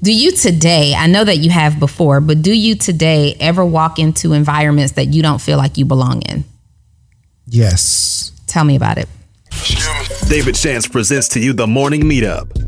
Do you today, I know that you have before, but do you today ever walk into environments that you don't feel like you belong in? Yes. Tell me about it. David Shands presents to you the morning meetup.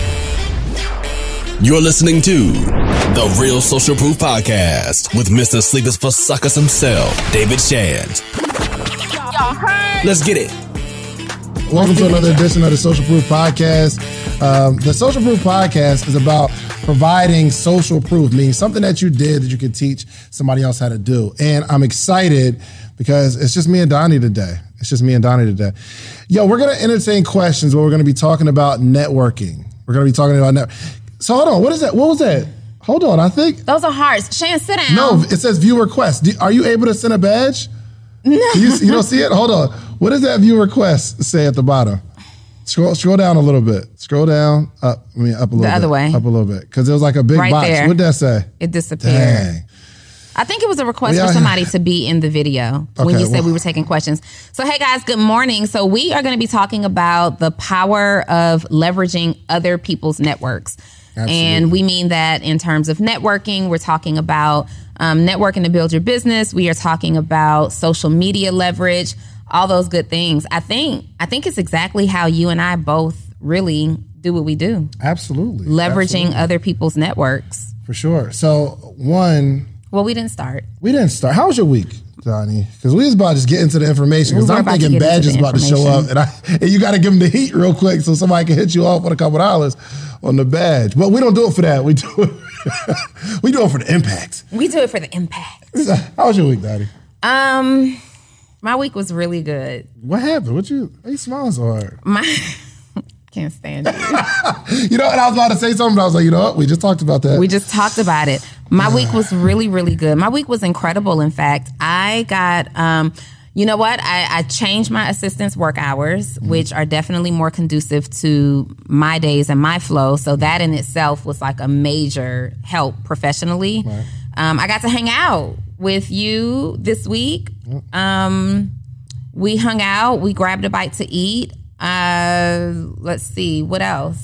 You're listening to The Real Social Proof Podcast with Mr. Sleep is for Suckers himself, David Shands. Let's get it. Welcome to another edition of the Social Proof Podcast. Um, the Social Proof Podcast is about providing social proof, meaning something that you did that you could teach somebody else how to do. And I'm excited because it's just me and Donnie today. It's just me and Donnie today. Yo, we're going to entertain questions where we're going to be talking about networking. We're going to be talking about net. So hold on, what is that? What was that? Hold on, I think Those are hearts. Shan, sit down. no. It says view request. Do- are you able to send a badge? No. You, you don't see it? Hold on. What does that view request say at the bottom? Scroll, scroll down a little bit. Scroll down. Up. I mean, up a little. other bit. way. Up a little bit because it was like a big Right box. there. What did that say? It disappeared. Dang. I think it was a request for somebody to be in the video when you said well- we were taking questions. So, hey guys, good morning. So, we are going to be talking about the power of leveraging other people's networks. And we mean that in terms of networking. We're talking about um, networking to build your business. We are talking about social media leverage, all those good things. I think I think it's exactly how you and I both really do what we do, Absolutely. leveraging Absolutely. other people's networks. for sure. So one, Well, we didn't start. we didn't start. How was your week? Donnie, because we was about to just get into the information. Because We were I'm thinking badges about to show up, and I and you got to give them the heat real quick so somebody can hit you off with a couple dollars on the badge. But we don't do it for that. We do it. we do it for the impact. We do it for the impact. How was your week, Daddy? Um, my week was really good. What happened? What you? Why you smiling so hard? My can't stand you. You know, and I was about to say something, but I was like, you know what? We just talked about that. We just talked about it. My week was really, really good. My week was incredible. In fact, I got. um you know what? I, I changed my assistant's work hours, which are definitely more conducive to my days and my flow. So that in itself was like a major help professionally. Um, I got to hang out with you this week. Um, we hung out. We grabbed a bite to eat. Uh, let's see what else.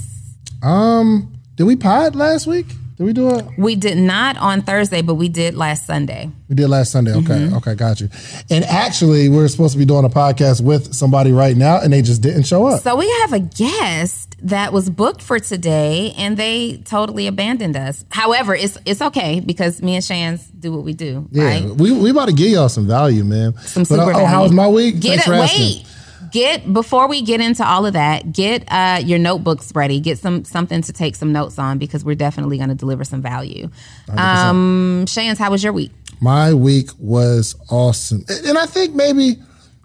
um, did we pod last week? Did we do it? We did not on Thursday, but we did last Sunday. We did last Sunday. Okay, Mm-hmm. okay, got you. And actually, we're supposed to be doing a podcast with somebody right now, and they just didn't show up. So we have a guest that was booked for today, and they totally abandoned us. However, it's it's okay because me and Shans do what we do, Yeah, right? we we about to give y'all some value, man. Some but, super oh, how was my week? Get Thanks it. for asking. Wait. Get before we get into all of that. Get uh, your notebooks ready. Get some something to take some notes on because we're definitely going to deliver some value. Um, Shans, how was your week? My week was awesome, and I think maybe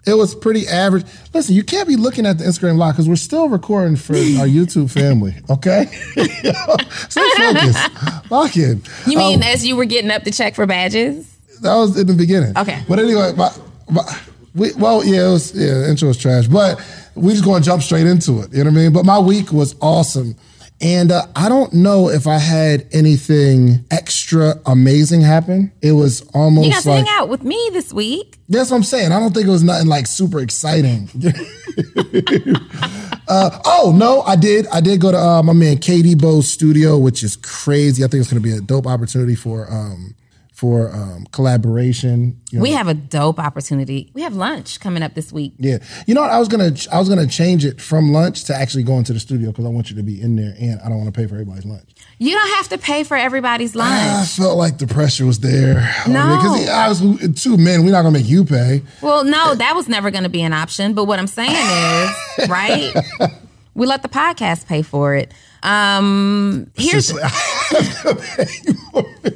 it was pretty average. Listen, you can't be looking at the Instagram live because we're still recording for our YouTube family. Okay, stay focused. Lock in. You Um, mean as you were getting up to check for badges? That was in the beginning. Okay. But anyway, my, my, we, well, yeah, it was, yeah, the intro was trash, but we just going to jump straight into it. You know what I mean? But my week was awesome. And uh, I don't know if I had anything extra amazing happen. It was almost You got to like, hang out with me this week. that's what I'm saying. I don't think it was nothing like super exciting. uh, oh no, I did. I did go to uh, my man Katie Bo's studio, which is crazy. I think it's going to be a dope opportunity for um, for um, collaboration. You know, We have a dope opportunity. We have lunch coming up this week. yeah. You know what? I was gonna I was gonna change it from lunch to actually going to the studio because I want you to be in there, and I don't want to pay for everybody's lunch. You don't have to pay for everybody's lunch. I felt like the pressure was there. No. because I was two men. We're not gonna make you pay. Well, no, that was never to be an option. But what I'm saying is, right? We let the podcast pay for it. Um, here's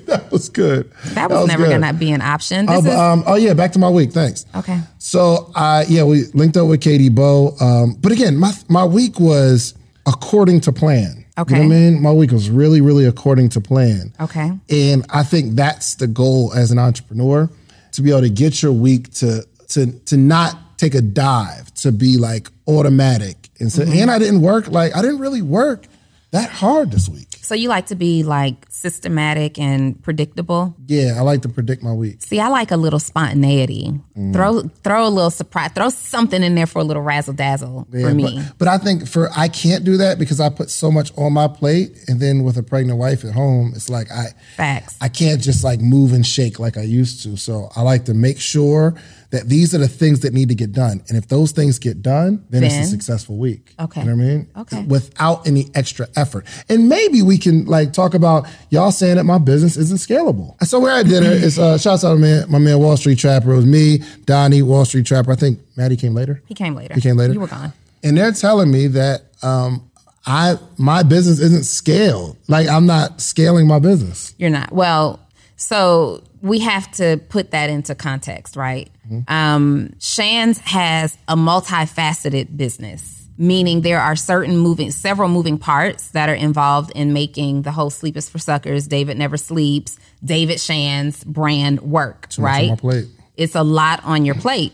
that was good. that was never good. going to be an option. Oh, is um, oh yeah, back to my week. Thanks. okay. So uh, yeah, we linked up with Katie Bow. Um, but again, my my week was according to plan. Okay. You know what I mean? My week was really, really according to plan. Okay. And I think that's the goal as an entrepreneur to be able to get your week to to to not take a dive, to be like automatic. And so and I didn't work like I didn't really work that hard this week. So you like to be like systematic and predictable. Yeah, I like to predict my week. See, I like a little spontaneity. Mm. Throw throw a little surprise. Throw something in there for a little razzle dazzle Yeah, for me. But, but I think for I can't do that because I put so much on my plate, and then with a pregnant wife at home, it's like I Facts. I can't just like move and shake like I used to. So I like to make sure that these are the things that need to get done, and if those things get done, then, it's a successful week. Okay. you know what I mean? Okay. Without any extra effort, and maybe we can like talk about y'all saying that my business isn't scalable. So we're at dinner. It's uh, shouts out to man, my man Wall Street Trapper. It was me, Donnie, Wall Street Trapper. I think Maddie came later. he came later. He came later. You were gone. And they're telling me that um, I my business isn't scaled. Like I'm not scaling my business. You're not. Well, so we have to put that into context, right? Um, Shands has a multifaceted business, meaning there are certain moving, several moving parts that are involved in making the whole Sleep is for Suckers, David Never Sleeps, David Shands brand work, right? It's a lot on your plate.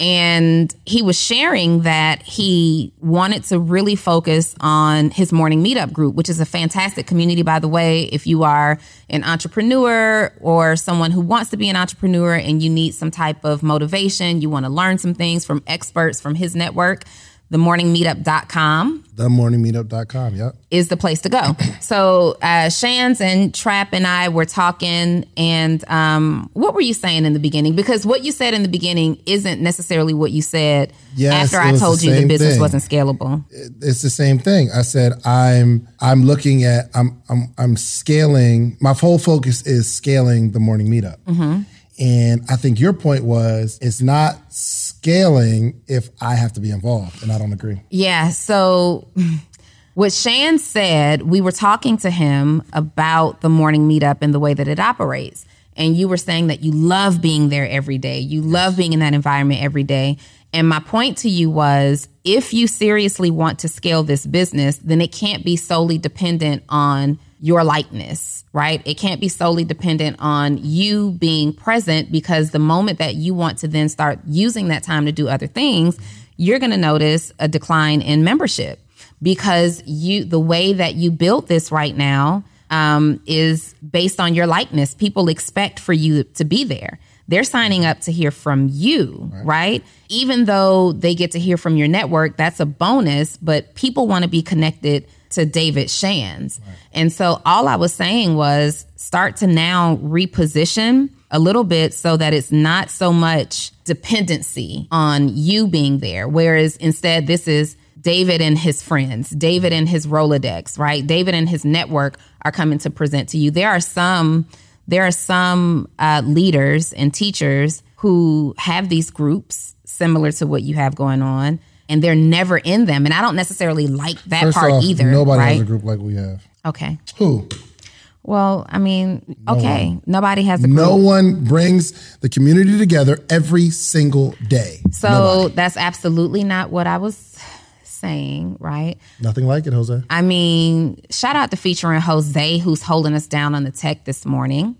And he was sharing that he wanted to really focus on his morning meetup group, which is a fantastic community, by the way. If you are an entrepreneur or someone who wants to be an entrepreneur and you need some type of motivation, you want to learn some things from experts from his network, themorningmeetup.com Themorningmeetup.com. Yep. is the place to go. So uh, Shans and Trap and I were talking, and um, what were you saying in the beginning? Because what you said in the beginning isn't necessarily what you said Yes, after I was the told you the business thing. wasn't scalable. It's the same thing. I said I'm I'm looking at I'm I'm I'm scaling. My whole focus is scaling the morning meetup. And I think your point was it's not scaling if I have to be involved, and I don't agree. Yeah. So what Shan said, we were talking to him about the morning meetup and the way that it operates. And you were saying that you love being there every day. You love being in that environment every day. And my point to you was if you seriously want to scale this business, then it can't be solely dependent on your likeness, right? It can't be solely dependent on you being present because the moment that you want to then start using that time to do other things, you're going to notice a decline in membership because you the way that you built this right now um, is based on your likeness. People expect for you to be there. They're signing up to hear from you, right? Even though they get to hear from your network, that's a bonus, but people want to be connected to David Shands. And so all I was saying was start to now reposition a little bit so that it's not so much dependency on you being there. Whereas instead, this is David and his friends, David and his Rolodex, right? David and his network are coming to present to you. There are some, there are some uh, leaders and teachers who have these groups similar to what you have going on, and they're never in them. And I don't necessarily like that First part off, either. nobody right? has a group like we have. Okay. Who? Well, I mean, okay. Nobody has a group. No one brings the community together every single day. So that's absolutely not what I was saying, right? Nothing like it, Jose. I mean, shout out to featuring Jose, who's holding us down on the tech this morning.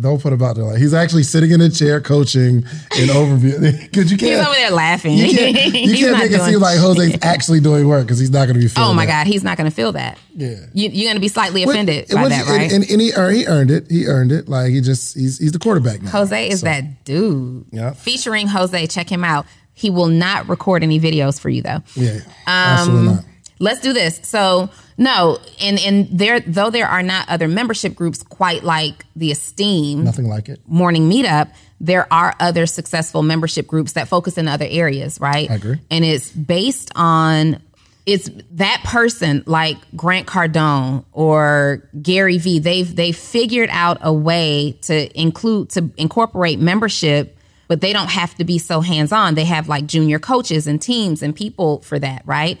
Don't put about there. Like he's actually sitting in a chair coaching an overview because you can't. over there laughing. You can't, you can't make it seem like Jose's actually doing work because he's not going to be. Oh my that. God, he's not going to feel that. Yeah. You, you're going to be slightly offended it by was- that, and- right? And, and he, earned, he earned it. He earned it. Like he just he's he's the quarterback now. Jose is So, that dude. Yeah. Featuring Jose, check him out. He will not record any videos for you though. Yeah, absolutely Um, not. Let's do this. So no, and and there though there are not other membership groups quite like the esteem Nothing like it. morning meetup, there are other successful membership groups that focus in other areas, right? I agree. And it's based on it's that person like Grant Cardone or Gary Vee. They've they figured out a way to include to incorporate membership, but they don't have to be so hands on. They have like junior coaches and teams and people for that, right?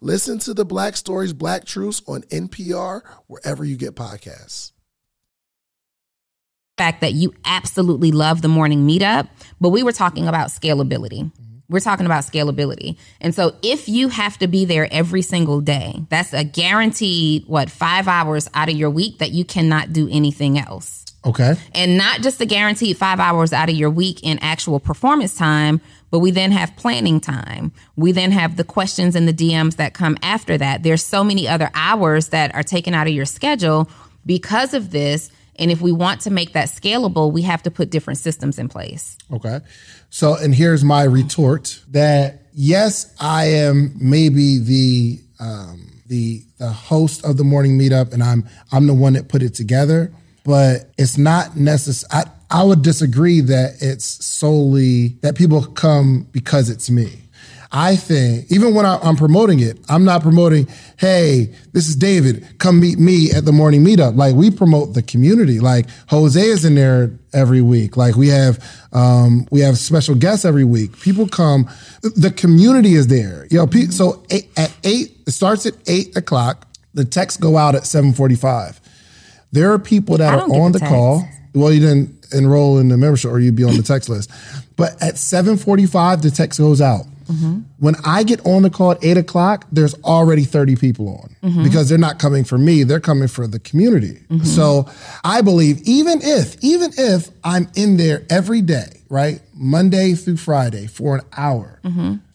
Listen to the Black Stories, Black Truths on NPR, wherever you get podcasts. fact that you absolutely love the morning meetup, but we were talking about scalability. Mm-hmm. We're talking about scalability. And so if you have to be there every single day, that's a guaranteed, what, five hours out of your week that you cannot do anything else. Okay. And not just a guaranteed five hours out of your week in actual performance time, but we then have planning time. We then have the questions and the DMs that come after that. There's so many other hours that are taken out of your schedule because of this. And if we want to make that scalable, we have to put different systems in place. Okay. So, and here's my retort that yes, I am maybe the um, the the host of the morning meetup, and I'm I'm the one that put it together. But it's not necessary. I, would disagree that it's solely that people come because it's me. I think even when I, am promoting it, I'm not promoting, hey, this is David, come meet me at the morning meetup. Like we promote the community. Like Jose is in there every week. Like we have um, we have special guests every week. People come, the community is there. You know, so eight, at eight, it starts at eight o'clock. The texts go out at seven forty-five. There are people that are on the, the call. Well, you didn't enroll in the membership, or you'd be on the text list. But at seven forty-five, the text goes out. Mm-hmm. When I get on the call at eight o'clock, there's already 30 people on mm-hmm. because they're not coming for me, they're coming for the community. Mm-hmm. So I believe even if, even if I'm in there every day, right? Monday through Friday for an hour,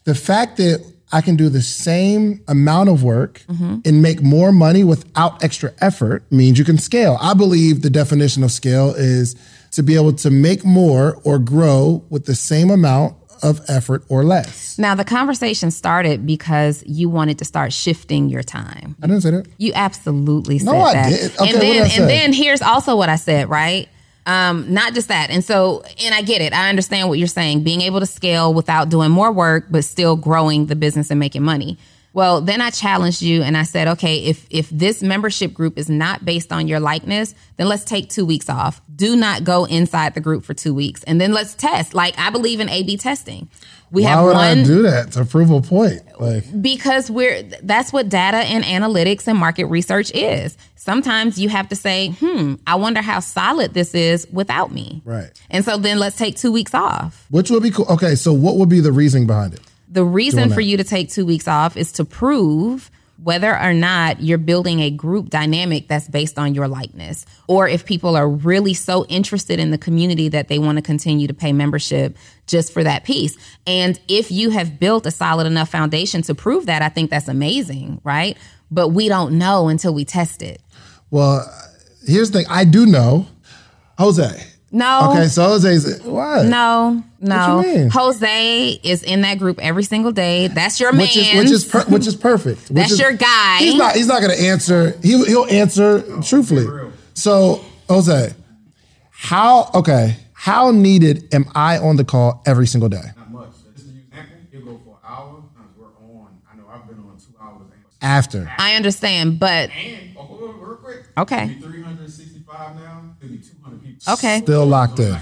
the fact that I can do the same amount of work and make more money without extra effort means you can scale. I believe the definition of scale is to be able to make more or grow with the same amount of effort or less. Now, the conversation started because you wanted to start shifting your time. I didn't say that. You absolutely said no, I that. Did. Okay, and then, what did I and then here's also what I said, right? Um, not just that. And so, and I get it. I understand what you're saying. Being able to scale without doing more work, but still growing the business and making money. Well, then I challenged you and I said, okay, if if this membership group is not based on your likeness, then let's take 2 weeks off. Do not go inside the group for 2 weeks and then let's test. Like I believe in A/B testing. We Why have would one I do that to prove a point? Like because we're that's what data and analytics and market research is. Sometimes you have to say, "Hmm, I wonder how solid this is without me." Right. And so then let's take 2 weeks off. Which would be cool. Okay, so what would be the reasoning behind it? The reason for you to take two weeks off is to prove whether or not you're building a group dynamic that's based on your likeness, or if people are really so interested in the community that they want to continue to pay membership just for that piece. And if you have built a solid enough foundation to prove that, I think that's amazing, right? But we don't know until we test it. Well, here's the thing. I do know, Jose. No. Okay, so Jose's what? No, no. What you mean? Jose is in that group every single day. That's your man. Which is which is per, which is perfect. Which That's is- your guy. He's not he's not going to answer. He he'll answer truthfully. So Jose, how okay? How needed am I on the call every single day? Not much. Just to use example, he'll go for an hour. Sometimes we're on. I know I've been on two hours. After I understand, but and oh, hold on, real quick. Okay. 365 now. It'll be 200 people. Okay. still locked in.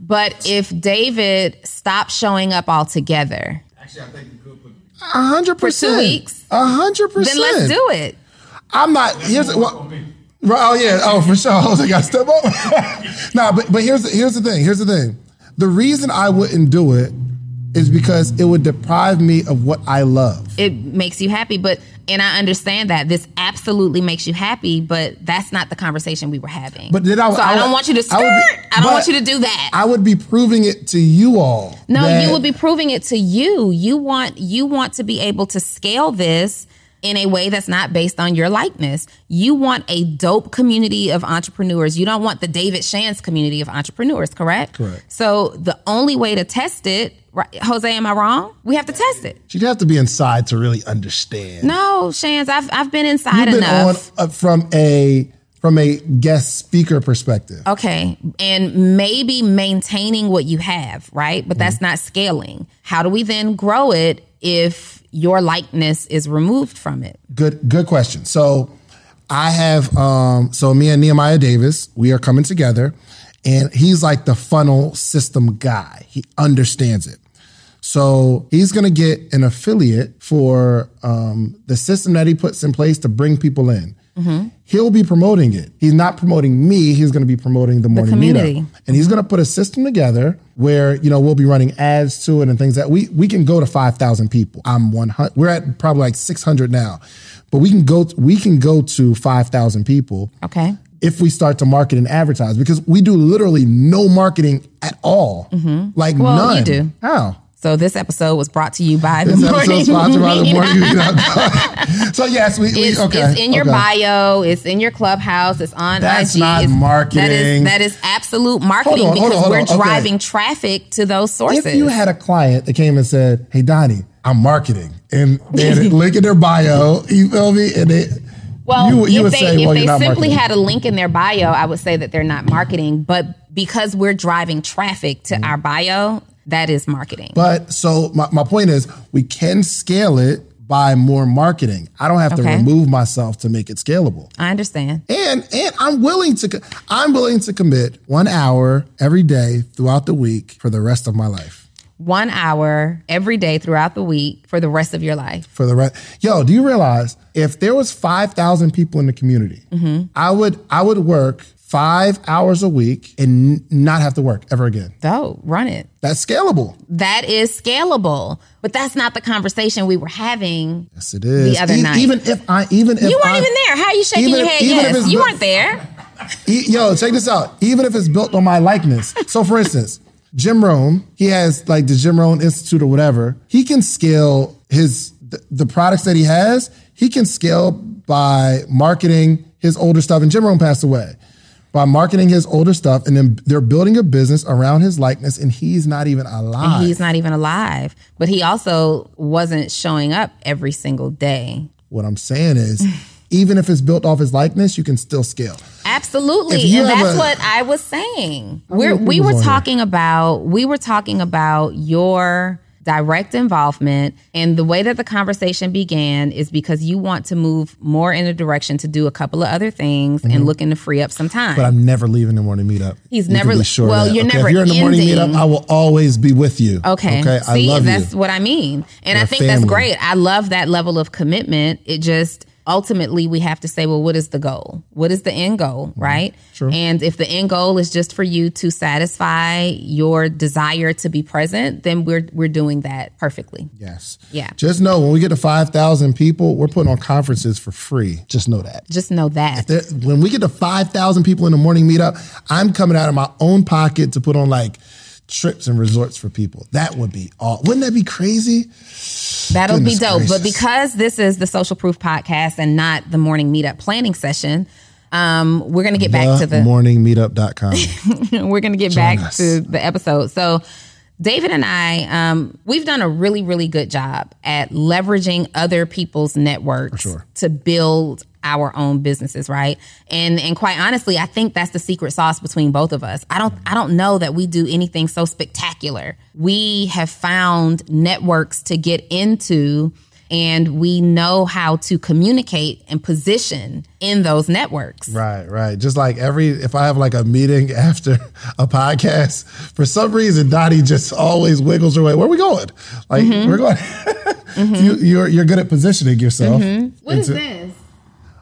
But if David stopped showing up altogether, Actually, I think we could put. A hundred percent. weeks? A hundred percent. then let's do it. I'm not. Here's Work well, on me. Right, oh yeah, oh for sure. I was like, I step up. nah, but but here's here's the thing. Here's the thing. The reason I wouldn't do it is because it would deprive me of what I love. It makes you happy, but and I understand that this absolutely makes you happy, but that's not the conversation we were having. But then I, so I, don't want you to skirt. I, be- don't want you to do that. I would be proving it to you all. No, that- you would be proving it to you. You want you want to be able to scale this in a way that's not based on your likeness. You want a dope community of entrepreneurs. You don't want the David Shands community of entrepreneurs, correct? Correct. So the only way to test it, right, Jose, am I wrong? We have to test it. You'd have to be inside to really understand. No, Shands, I've I've been inside You've been enough. on uh, from a from a guest speaker perspective. Okay. And maybe maintaining what you have, right? But that's not scaling. How do we then grow it if your likeness is removed from it? Good, good question. So I have, um, so me and Nehemiah Davis, we are coming together, and he's like the funnel system guy. He understands it. So he's going to get an affiliate for um, the system that he puts in place to bring people in. He'll be promoting it. He's not promoting me. He's going to be promoting the morning community. meetup, and he's going to put a system together where you know we'll be running ads to it and things that we we can go to five thousand people. I'm one hundred. We're at probably like six hundred now, but we can go we can go to five thousand people Okay. if we start to market and advertise because we do literally no marketing at all. Like Mm-hmm. Well, you none. do. How? So this episode was brought to you by the This morning. episode sponsored by the morning. So yes, we, we It's, okay. it's in your okay. bio. It's in your clubhouse. It's on That's IG. not It's- marketing. is that is absolute marketing on, hold because on, hold we're on. Okay. driving traffic to those sources. If you had a client that came and said, "Hey Donnie, I'm marketing," and they had a link in their bio, you feel me? And they, well, you, you if would they, say, if "Well, they simply marketing." had a link in their bio, I would say that they're not marketing. But because we're driving traffic to mm. our bio, that is marketing. But so my, my point is, we can scale it by more marketing. I don't have to Okay. remove myself to make it scalable. I understand. And and I'm willing to I'm willing to commit one hour every day throughout the week for the rest of my life. One hour every day throughout the week for the rest of your life. For the rest, yo, do you realize if there was five thousand people in the community, Mm-hmm. I would I would work five hours a week and not have to work ever again. Dope. Run it. That's scalable. That is scalable. But that's not the conversation we were having. Yes, it is. The other E- night. even if I even if You weren't I- even there. How are you shaking your if- head? even if Yes. You bu- weren't there. E- Yo, check this out. Even if it's built on my likeness. So, for instance, Jim Rohn, he has like the Jim Rohn Institute or whatever. He can scale his the, the products that he has. He can scale by marketing his older stuff. And Jim Rohn passed away by marketing his older stuff, and then they're building a business around his likeness, and he's not even alive. He's not even alive. But he also wasn't showing up every single day. what I'm saying is, even if it's built off his likeness, you can still scale. Absolutely. And that's a- what I was saying. We're, we were here? talking about we were talking about your direct involvement and the way that the conversation began is because you want to move more in a direction to do a couple of other things and looking to free up some time. Mm-hmm. But I'm never leaving the morning meetup. He's You never- sure well, that, you're okay? never If you're in the morning meetup, I will always be with you. Okay. Okay. See, I love that's you. what I mean. And We're I think that's great. I love that level of commitment. It just ultimately we have to say, well, what is the goal? What is the end goal, mm-hmm. right? True. And if the end goal is just for you to satisfy your desire to be present, then we're we're doing that perfectly. Yes. Yeah. Just know when we get to 5,000 people, we're putting on conferences for free. Just know that. Just know that. There- when we get to 5,000 people in the morning meetup, I'm coming out of my own pocket to put on like trips and resorts for people. That would be all. Wouldn't that be crazy? That'll Goodness be dope. But because this is the Social Proof podcast and not the morning meetup planning session, um, we're gonna get back to the morningmeetup.com. we're going to get Join back us. to the episode. So, David and I, um, we've done a really, really good job at leveraging other people's networks sure. to build our own businesses, right? And and quite honestly, I think that's the secret sauce between both of us. I don't I don't know that we do anything so spectacular. We have found networks to get into and we know how to communicate and position in those networks. Right, right. Just like every, if I have like a meeting after a podcast, for some reason, Dottie just always wiggles her way. Where are we going? Like, Mm-hmm. we're going. you, you're, you're good at positioning yourself. What is into- this?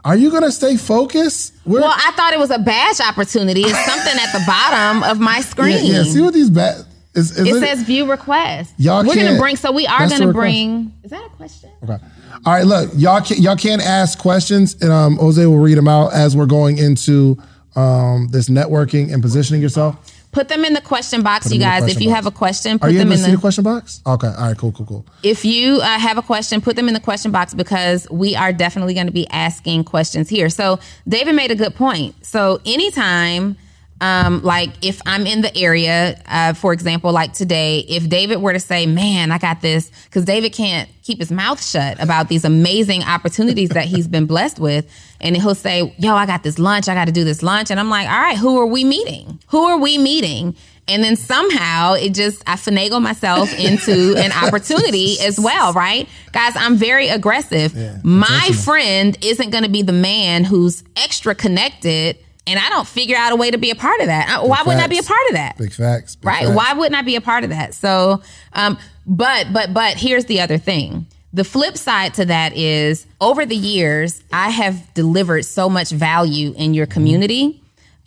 Are you going to stay focused? We're, Well, I thought it was a badge opportunity. It's something at the bottom of my screen. yeah. See what these bad. Is, is it says view request. Y'all We're gonna bring. So we are gonna bring. Is that a question? Okay. All right, look, y'all can y'all can ask questions, and um, Jose will read them out as we're going into um, this networking and positioning yourself. Put them in the question box, you guys. If you box. have a question, Are put you them in the. the question box? Okay. All right. Cool. Cool. Cool. if you uh, have a question, put them in the question box because we are definitely going to be asking questions here. So David made a good point. So anytime, um, like if I'm in the area, uh, for example, like today, if David were to say, "Man, I got this," because David can't keep his mouth shut about these amazing opportunities that he's been blessed with, and he'll say, "Yo, I got this lunch. I got to do this lunch," and I'm like, "All right, who are we meeting? Who are we meeting?" And then somehow it just, I finagle myself into an opportunity as well, right? Guys, I'm very aggressive. My friend isn't going to be the man who's extra connected, and I don't figure out a way to be a part of that. Uh, Why wouldn't I be a part of that? Big facts. Big right? facts. Why wouldn't I be a part of that? So, um, but, but, but here's the other thing. The flip side to that is over the years, I have delivered so much value in your community.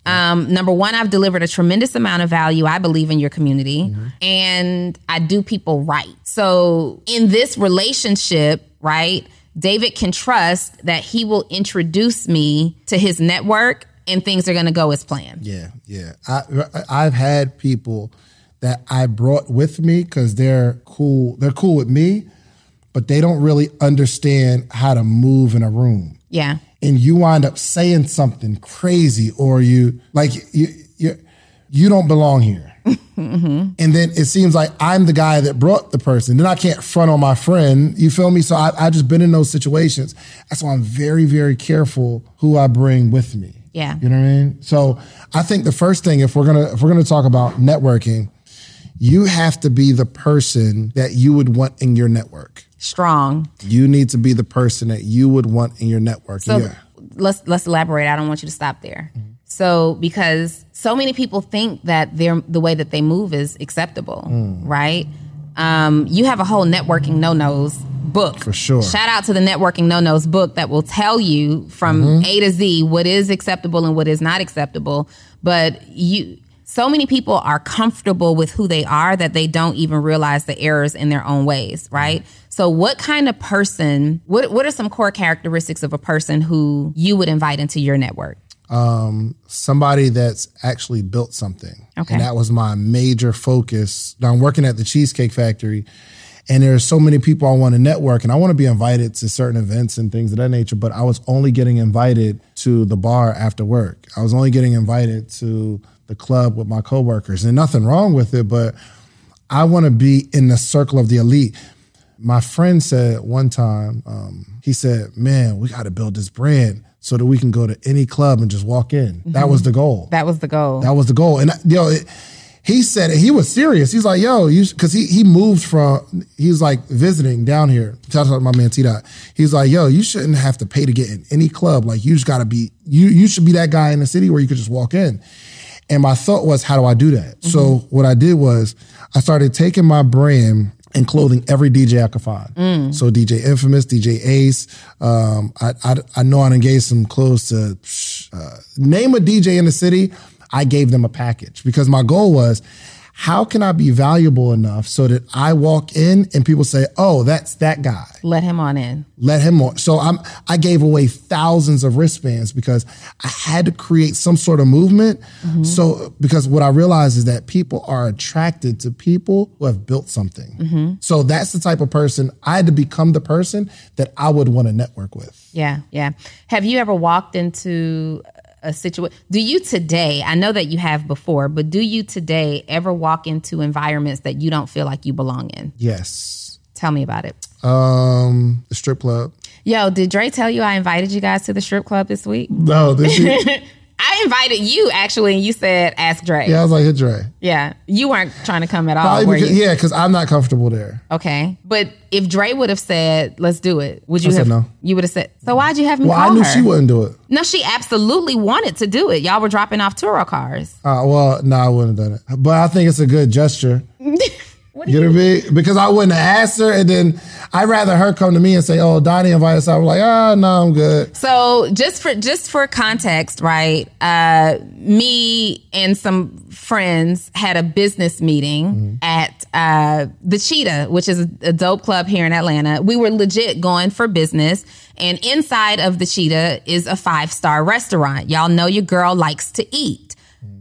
Um, number one, I've delivered a tremendous amount of value, I believe, in your community, and I do people right. So, in this relationship, right, David can trust that he will introduce me to his network and things are going to go as planned. Yeah, yeah. I, I've had people that I brought with me because they're cool. They're cool with me, but they don't really understand how to move in a room. Yeah. And you wind up saying something crazy, or you like you you you don't belong here. Mm-hmm. And then it seems like I'm the guy that brought the person. Then I can't front on my friend. You feel me? So I, I just been in those situations. That's why I'm very, very careful who I bring with me. Yeah. You know what I mean? So I think the first thing, if we're gonna if we're gonna talk about networking, you have to be the person that you would want in your network. Strong. You need to be the person that you would want in your network. So yeah. let's let's elaborate. I don't want you to stop there. So because so many people think that they're the way that they move is acceptable, right? Um, you have a whole networking no nos book For sure. Shout out to the networking no nos book that will tell you from Mm-hmm. A to Z what is acceptable and what is not acceptable. But you. So many people are comfortable with who they are that they don't even realize the errors in their own ways, right? So what kind of person, what what are some core characteristics of a person who you would invite into your network? somebody that's actually built something. Okay. And that was my major focus. Now I'm working at the Cheesecake Factory and there's so many people I want to network and I want to be invited to certain events and things of that nature, but I was only getting invited to the bar after work. I was only getting invited to the club with my coworkers and nothing wrong with it, but I want to be in the circle of the elite. My friend said one time, um, he said, Man, we got to build this brand so that we can go to any club and just walk in. That was the goal. That was the goal. That was the goal. And yo, it, he said it, he was serious. He's like, yo, you because he he moved from he's like visiting down here. Shout out to my man T Dot. He's like, yo, you shouldn't have to pay to get in any club. Like you just gotta be you you should be that guy in the city where you could just walk in. And my thought was, how do I do that? So what I did was I started taking my brand and clothing every DJ I could find. So DJ Infamous, DJ Ace. Um, I, I I know I done gave some clothes to uh, name a DJ in the city. I gave them a package because my goal was. How can I be valuable enough so that I walk in and people say, "Oh, that's that guy." Let him on in. let him on. So I'm I gave away thousands of wristbands because I had to create some sort of movement. Mm-hmm. So because what I realized is that people are attracted to people who have built something. Mm-hmm. So that's the type of person I had to become the person that I would want to network with. Yeah, yeah. Have you ever walked into a situation? Do you today? I know that you have before, but do you today ever walk into environments that you don't feel like you belong in? Yes. Tell me about it. Um, the strip club. Yo, did Dre tell you I invited you guys to the strip club this week? No, this. I invited you actually, and you said ask Dre. yeah, I was like, hit Dre. Yeah. you weren't trying to come at all, because, yeah, because I'm not comfortable there. Okay, but if Dre would have said, "Let's do it," would you I said have? no. You would have said. So why'd you have me Well, I knew her? she wouldn't do it. No, she absolutely wanted to do it. Y'all were dropping off Turo cars. Uh, well, no, I wouldn't have done it. But I think it's a good gesture. you know what I mean? Because I wouldn't have asked her, and then I'd rather her come to me and say, "Oh, Donnie invited us." I was like, "Ah, no, I'm good." So just for just for context, right? Uh, me and some friends had a business meeting at uh, the Cheetah, which is a, a dope club here in Atlanta. We were legit going for business, and inside of the Cheetah is a five star restaurant. Y'all know your girl likes to eat.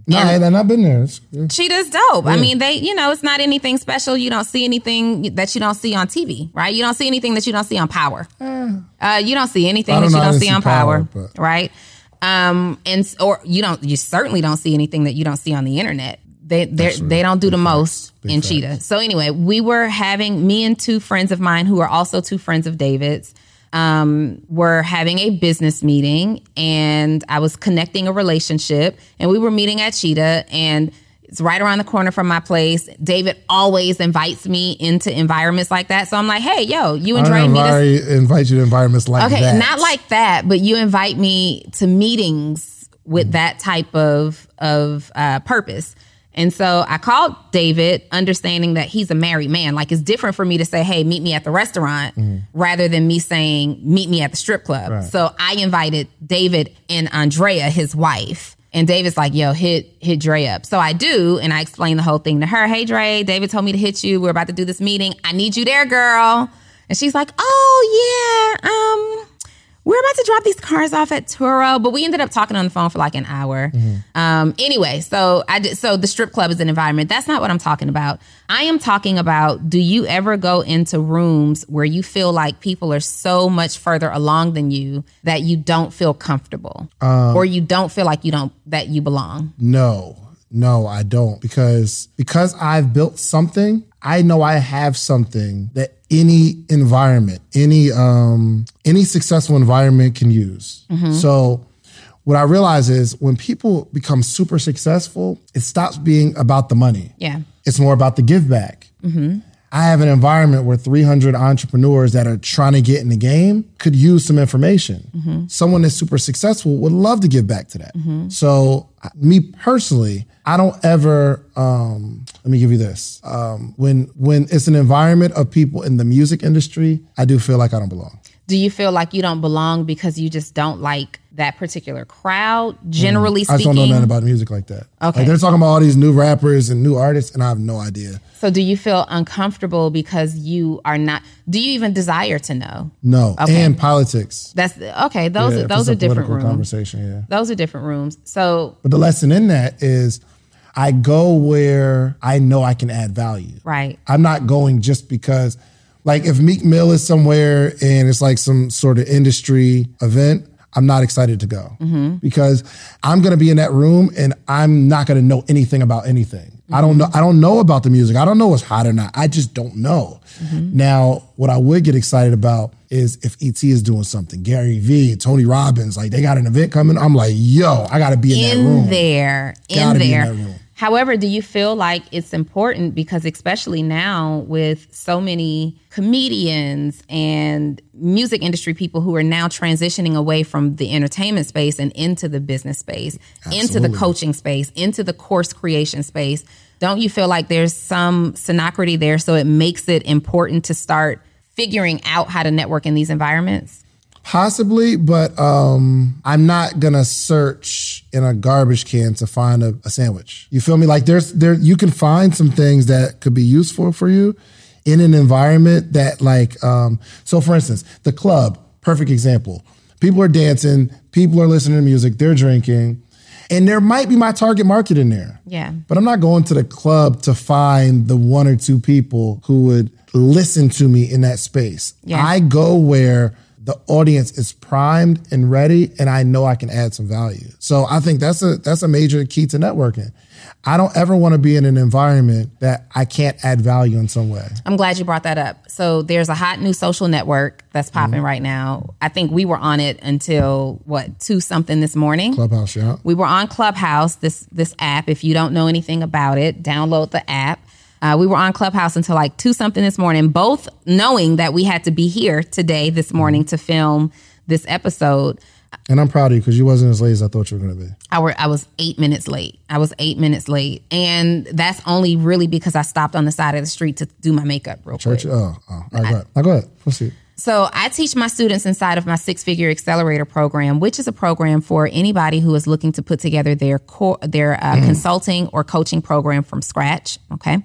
No, and, I've been there. Good. Cheetah's dope. I mean, they, you know, it's not anything special. You don't see anything that you don't see on TV, right? You don't see anything that you don't see on Power. Uh, you don't see anything that don't you don't see on Power, Power, right? Um, and or you don't, you certainly don't see anything that you don't see on the internet. They they they don't do the most Big in facts. Cheetah. So anyway, we were having me and two friends of mine who are also two friends of David's um, were having a business meeting and I was connecting a relationship and we were meeting at Cheetah and it's right around the corner from my place. David always invites me into environments like that. So I'm like, hey, yo, you and I Dre meet us. invite, invite you to environments like Okay, that. not like that, but you invite me to meetings with that type of of uh, purpose. And so I called David, understanding that he's a married man. Like it's different for me to say, "Hey, meet me at the restaurant," rather than me saying, "Meet me at the strip club." Right. So I invited David and Andrea, his wife. And David's like, yo, hit hit Dre up. So I do, and I explain the whole thing to her. Hey Dre, David told me to hit you. We're about to do this meeting. I need you there, girl. And she's like, oh yeah, um, we're about to drop these cars off at Turo, but we ended up talking on the phone for like an hour. Um, anyway, so I did, so the strip club is an environment. That's not what I'm talking about. I am talking about. Do you ever go into rooms where you feel like people are so much further along than you that you don't feel comfortable, or you don't feel like you don't that you belong? No, no, I don't because because I've built something. I know I have something that any environment, any um any successful environment can use. So what I realize is when people become super successful, it stops being about the money. Yeah. It's more about the give back. I have an environment where 300 entrepreneurs that are trying to get in the game could use some information. Someone that's super successful would love to give back to that. So, uh, me personally, I don't ever. Um, let me give you this: um, when when it's an environment of people in the music industry, I do feel like I don't belong. Do you feel like you don't belong because you just don't like that particular crowd? Mm. Generally I just speaking, don't know nothing about music like that. Okay. Like, they're talking about all these new rappers and new artists, and I have no idea. So do you feel uncomfortable because you are not do you even desire to know? No, Okay. and politics. That's okay, those Yeah, are those are a different rooms. Conversation, yeah. Those are different rooms. So But the lesson in that is I go where I know I can add value. right. I'm not going just because, like, if Meek Mill is somewhere and it's like some sort of industry event, I'm not excited to go mm-hmm. because I'm going to be in that room and I'm not going to know anything about anything. I don't know. I don't know about the music. I don't know what's hot or not. I just don't know. Mm-hmm. Now, what I would get excited about is if ET is doing something, Gary Vee, Tony Robbins, like they got an event coming. I'm like, yo, I got to be in, that room. In there. Gotta be in there. room. However, do you feel like it's important because, especially now with so many comedians and music industry people who are now transitioning away from the entertainment space and into the business space, into the coaching space, into the course creation space? Don't you feel like there's some synchrony there? So it makes it important to start figuring out how to network in these environments? Possibly, but um, I'm not gonna search in a garbage can to find a, a sandwich. You feel me? Like there's there you can find some things that could be useful for you in an environment that like um, so for instance, the club, perfect example. People are dancing, people are listening to music, they're drinking, and there might be my target market in there. Yeah. But I'm not going to the club to find the one or two people who would listen to me in that space. Yeah. I go where the audience is primed and ready and I know I can add some value. So I think that's a that's a major key to networking. I don't ever want to be in an environment that I can't add value in some way. I'm glad you brought that up. So there's a hot new social network that's popping mm-hmm. right now. I think we were on it until what two something this morning. Clubhouse, yeah. We were on Clubhouse, this this app. If you don't know anything about it, download the app. Uh, we were on Clubhouse until like two something this morning, both knowing that we had to be here today, this morning, to film this episode. And I'm proud of you because you wasn't as late as I thought you were gonna be. I were I was eight minutes late. I was eight minutes late, and that's only really because I stopped on the side of the street to do my makeup real quick. Church, oh, oh, all right, go ahead. Now go ahead. Proceed. So I teach my students inside of my six figure accelerator program, which is a program for anybody who is looking to put together their core, their uh, consulting or coaching program from scratch. Okay.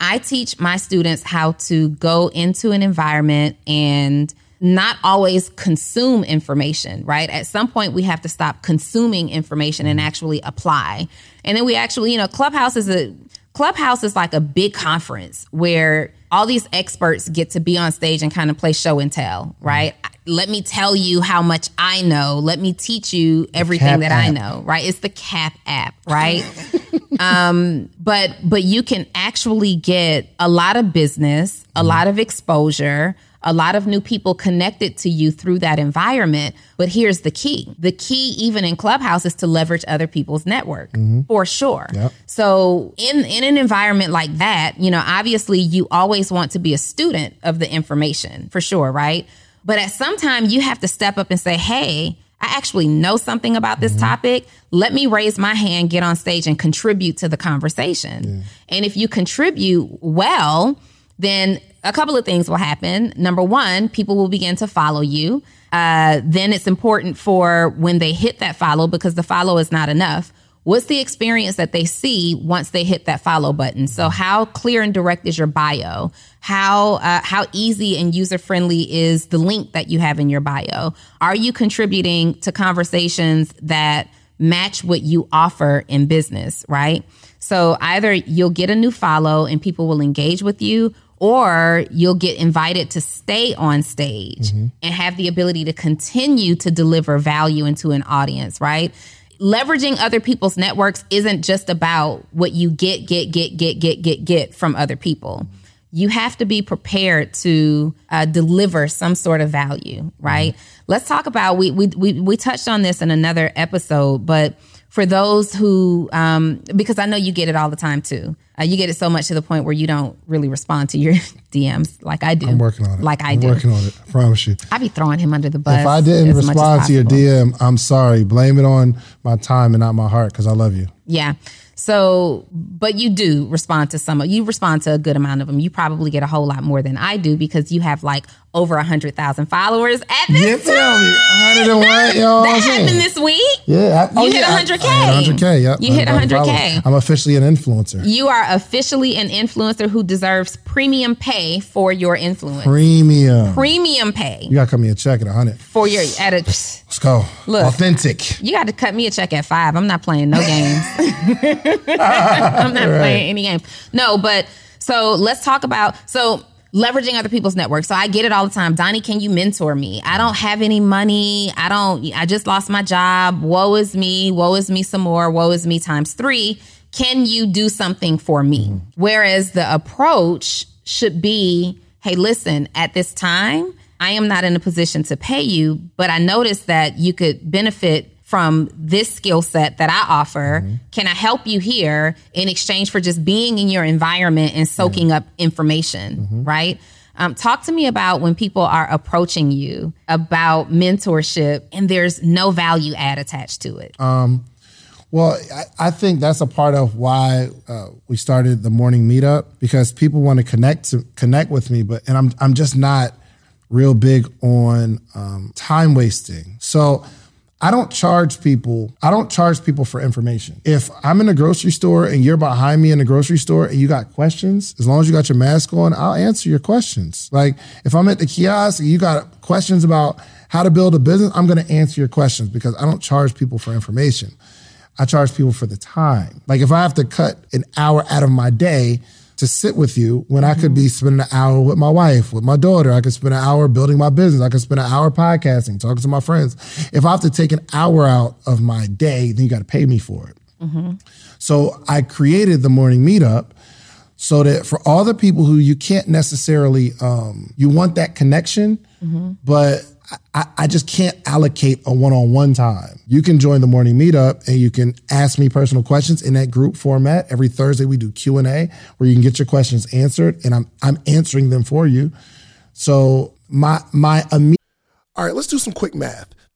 I teach my students how to go into an environment and not always consume information, right? At some point, we have to stop consuming information and actually apply. And then we actually, you know, Clubhouse is a Clubhouse is like a big conference where all these experts get to be on stage and kind of play show and tell, right? Let me tell you how much I know. Let me teach you everything that I know, right? It's the CAP app, right? um, but but you can actually get a lot of business, a lot of exposure, a lot of new people connected to you through that environment. But here's the key. The key even in Clubhouse is to leverage other people's network mm-hmm. for sure. Yep. So in in an environment like that, you know, obviously you always want to be a student of the information for sure, right? But at some time you have to step up and say, "Hey, I actually know something about this mm-hmm. topic. Let me raise my hand, get on stage and contribute to the conversation." And if you contribute well, then a couple of things will happen. Number one, people will begin to follow you. Uh, then it's important for when they hit that follow because the follow is not enough. What's the experience that they see once they hit that follow button? So, how clear and direct is your bio? How uh, how easy and user friendly is the link that you have in your bio? Are you contributing to conversations that match what you offer in business? Right. So either you'll get a new follow and people will engage with you, or you'll get invited to stay on stage and have the ability to continue to deliver value into an audience, right? Leveraging other people's networks isn't just about what you get, get, get, get, get, get, get from other people. You have to be prepared to uh, deliver some sort of value, right? Let's talk about we, we we we touched on this in another episode, but for those who um, because I know you get it all the time too. Uh, you get it so much to the point where you don't really respond to your DMs like I do. I'm working on it. Like I I'm do. working on it. I promise you. I be throwing him under the bus. If I didn't as much as respond to your. DM, I'm sorry. Blame it on my time and not my heart because I love you. Yeah. So, but you do respond to some of you respond to a good amount of them. You probably get a whole lot more than I do because you have like over a hundred thousand followers at this Yeah, time. tell me. 101, you know what That happened this week. Yeah, I, oh, You hit yeah, 100K. I hit 100K. Yep. You hit 100K. I'm officially an influencer. You are officially an influencer who deserves premium pay for your influence. Premium. premium pay You gotta cut me a check at 100. for your at a. Let's go. Look. Authentic. You got to cut me a check at five. I'm not playing no games. I'm not playing any games. No, but so let's talk about so leveraging other people's networks. So I get it all the time. Donnie, can you mentor me? I don't have any money. I don't. I just lost my job. Woe is me. Woe is me some more. Woe is me times three. Can you do something for me? Mm-hmm. Whereas the approach should be, hey, listen, at this time. I am not in a position to pay you, but I noticed that you could benefit from this skill set that I offer? Can I help you here in exchange for just being in your environment and soaking up information, right? Um, talk to me about when people are approaching you about mentorship and there's no value add attached to it. Well, I, I think that's a part of why uh, we started the morning meetup because people want to connect to connect with me, but and I'm I'm just not real big on um, time wasting. So I don't charge people. I don't charge people for information. If I'm in a grocery store and you're behind me in the grocery store and you got questions, as long as you got your mask on, I'll answer your questions. Like if I'm at the kiosk and you got questions about how to build a business, I'm going to answer your questions because I don't charge people for information. I charge people for the time. Like if I have to cut an hour out of my day to sit with you when I could be mm-hmm. spending an hour with my wife, with my daughter, I could spend an hour building my business, I could spend an hour podcasting, talking to my friends. If I have to take an hour out of my day, then you got to pay me for it. Mm-hmm. So I created the morning meetup so that for all the people who you can't necessarily, um, you want that connection, mm-hmm. but I, I just can't allocate a one-on-one time. You can join the morning meetup and you can ask me personal questions in that group format. Every Thursday we do Q and A where you can get your questions answered, and I'm I'm answering them for you. So my my immediate All right, let's do some quick math.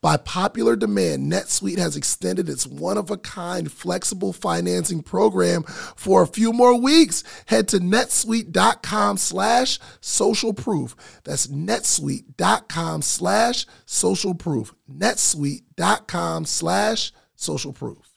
By popular demand, NetSuite has extended its one of a kind flexible financing program for a few more weeks. Head to netsuite.com slash social proof. That's netsuite.com slash social proof. netsuite.com slash social proof.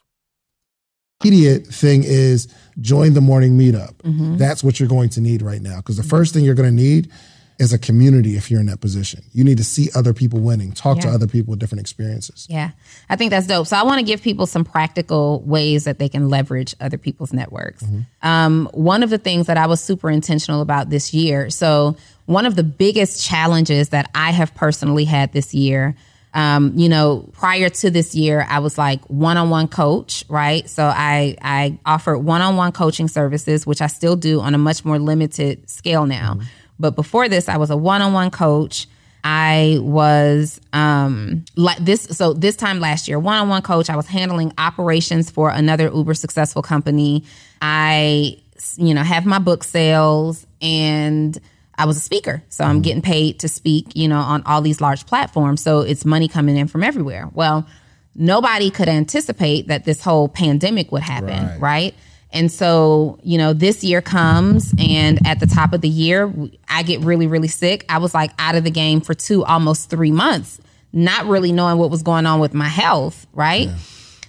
immediate thing is join the morning meetup. Mm-hmm. That's what you're going to need right now. Because the first thing you're going to need is a community if you're in that position. You need to see other people winning, talk to other people with different experiences. Yeah, I think that's dope. So I want to give people some practical ways that they can leverage other people's networks. Um, one of the things that I was super intentional about this year. So one of the biggest challenges that I have personally had this year. Um, you know, prior to this year, I was like one-on-one coach, right? So I I offered one-on-one coaching services, which I still do on a much more limited scale now. But before this, I was a one-on-one coach. I was um like this so this time last year, one-on-one coach, I was handling operations for another uber successful company. I you know, have my book sales and I was a speaker. So I'm getting paid to speak, you know, on all these large platforms. So it's money coming in from everywhere. Well, nobody could anticipate that this whole pandemic would happen, right? And so, you know, this year comes, and at the top of the year, I get really, really sick. I was like out of the game for two, almost three months, not really knowing what was going on with my health, right?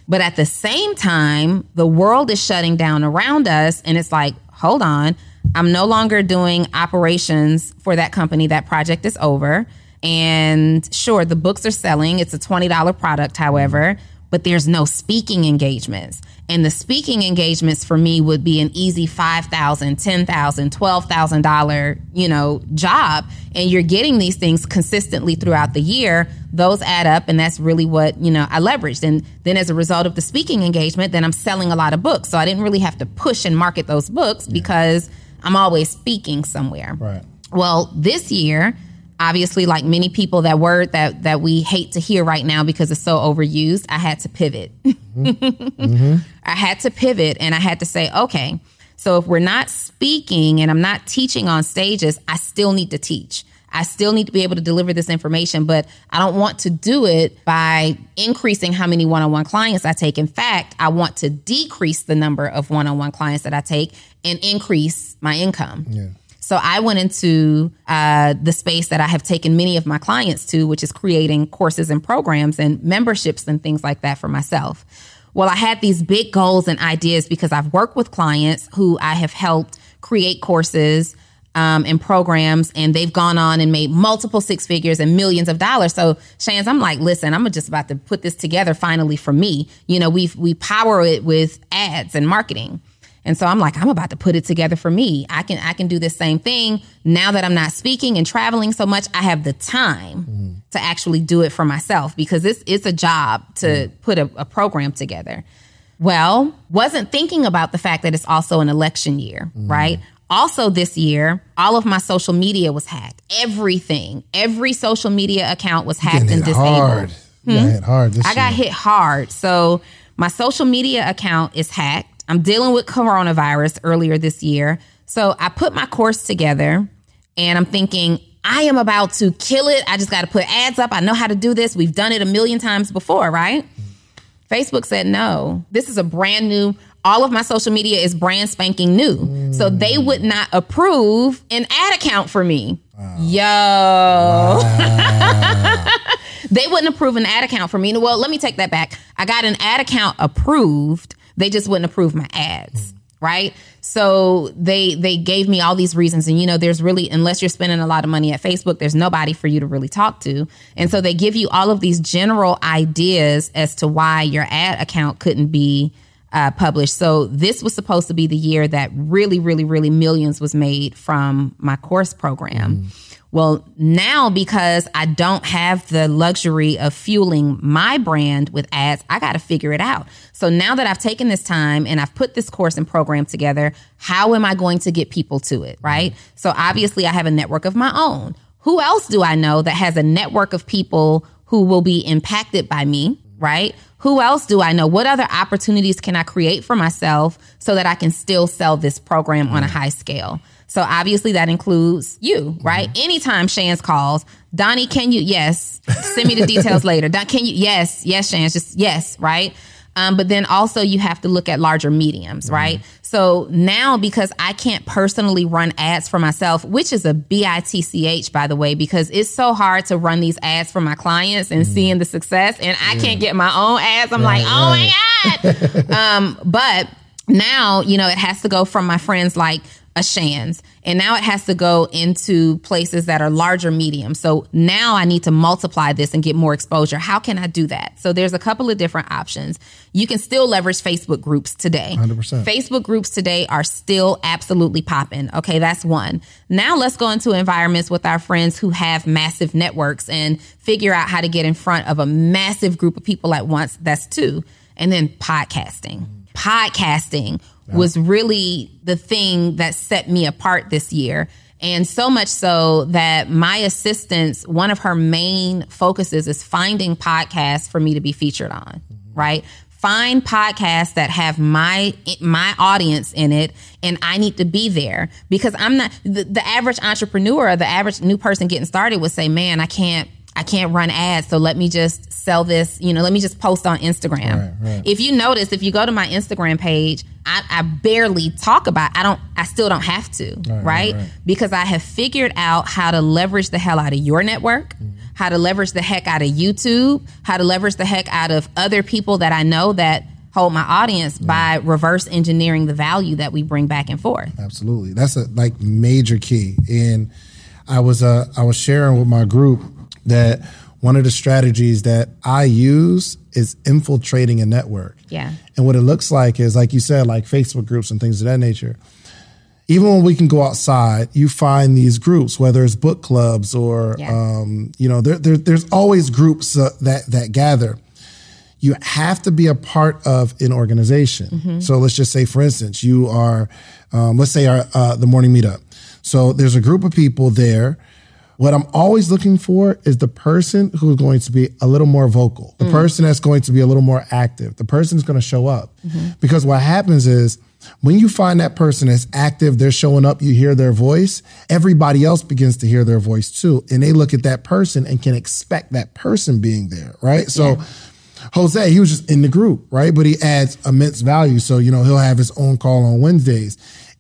But at the same time, the world is shutting down around us, and it's like, hold on, I'm no longer doing operations for that company. That project is over. And sure, the books are selling. It's a $20 product, however, but there's no speaking engagements. And the speaking engagements for me would be an easy $5,000, $10,000, $12,000, you know, job. And you're getting these things consistently throughout the year. Those add up. And that's really what, you know, I leveraged. And then as a result of the speaking engagement, then I'm selling a lot of books. So I didn't really have to push and market those books because I'm always speaking somewhere Right. Well, this year, obviously, like many people, that word that that we hate to hear right now because it's so overused, I had to pivot. Mm-hmm. I had to pivot and I had to say, okay, so if we're not speaking and I'm not teaching on stages, I still need to teach. I still need to be able to deliver this information, but I don't want to do it by increasing how many one on one clients I take. In fact, I want to decrease the number of one on one clients that I take and increase my income. Yeah. So I went into uh, the space that I have taken many of my clients to, which is creating courses and programs and memberships and things like that for myself. Well, I had these big goals and ideas because I've worked with clients who I have helped create courses um, and programs, and they've gone on and made multiple six figures and millions of dollars. So, Shands, I'm like, listen, I'm just about to put this together finally for me. You know, we we power it with ads and marketing. And so I'm like, I'm about to put it together for me. I can I can do this same thing now that I'm not speaking and traveling so much. I have the time mm-hmm. to actually do it for myself because it's it's a job to mm. put a, a program together. Well, wasn't thinking about the fact that it's also an election year, mm. right? Also, this year, all of my social media was hacked. Everything, every social media account was hacked and disabled. hard. You got hmm? hit hard this I got hit hard. So my social media account is hacked. I'm dealing with coronavirus earlier this year. So I put my course together and I'm thinking, I am about to kill it. I just got to put ads up. I know how to do this. We've done it a million times before, right? Facebook said no. This is a brand new. All of my social media is brand spanking new. So they would not approve an ad account for me. Yo. they wouldn't approve an ad account for me. Well, let me take that back. I got an ad account approved. They just wouldn't approve my ads, right? So they they gave me all these reasons and you know there's really unless you're spending a lot of money at Facebook, there's nobody for you to really talk to. And so they give you all of these general ideas as to why your ad account couldn't be uh, published. So this was supposed to be the year that really, really, really millions was made from my course program. Well, now because I don't have the luxury of fueling my brand with ads, I got to figure it out. So now that I've taken this time and I've put this course and program together, how am I going to get people to it? Right. So obviously, I have a network of my own. Who else do I know that has a network of people who will be impacted by me? Right. Who else do I know? What other opportunities can I create for myself so that I can still sell this program on a mm. high scale? So obviously that includes you, right? Anytime Shands calls, Donnie, can you? Yes. Send me the details later. Don, can you? Yes. Yes, Shands. Just yes, right? Um, but then also you have to look at larger mediums, right? So now because I can't personally run ads for myself, which is a B-I-T-C-H, by the way, because it's so hard to run these ads for my clients and seeing the success and I can't get my own ads. I'm like, oh my God. um, but now, you know, it has to go from my friends like a Shands. And now it has to go into places that are larger medium. So now I need to multiply this and get more exposure. How can I do that? So there's a couple of different options. You can still leverage Facebook groups today. 100%. Facebook groups today are still absolutely popping. Okay, that's one. Now let's go into environments with our friends who have massive networks and figure out how to get in front of a massive group of people at once. That's two. And then podcasting. Podcasting was really the thing that set me apart this year. And so much so that my assistant's one of her main focuses is finding podcasts for me to be featured on, mm-hmm. right? Find podcasts that have my my audience in it, and I need to be there because I'm not the, the average entrepreneur, the average new person getting started would say, "Man, I can't I can't run ads, so let me just sell this, you know, let me just post on Instagram. If you notice, if you go to my Instagram page, I, I barely talk about I don't I still don't have to, right? Because I have figured out how to leverage the hell out of your network, how to leverage the heck out of YouTube, how to leverage the heck out of other people that I know that hold my audience by reverse engineering the value that we bring back and forth. Absolutely. That's a like major key. And I was uh I was sharing with my group that one of the strategies that I use is infiltrating a network. Yeah. And what it looks like is like you said, like Facebook groups and things of that nature. Even when we can go outside, you find these groups, whether it's book clubs or, Yeah. um, you know, there, there, there's always groups uh, that that gather you have to be a part of an organization. So let's just say, for instance, you are, um, let's say, our, uh, the morning meetup. So there's a group of people there. What I'm always looking for is the person who's going to be a little more vocal, the mm. person that's going to be a little more active, the person who's going to show up. Mm-hmm. Because what happens is when you find that person that's active, they're showing up, you hear their voice, everybody else begins to hear their voice too. And they look at that person and can expect that person being there, right? So Jose, he was just in the group, right? But he adds immense value. So, you know, he'll have his own call on Wednesdays.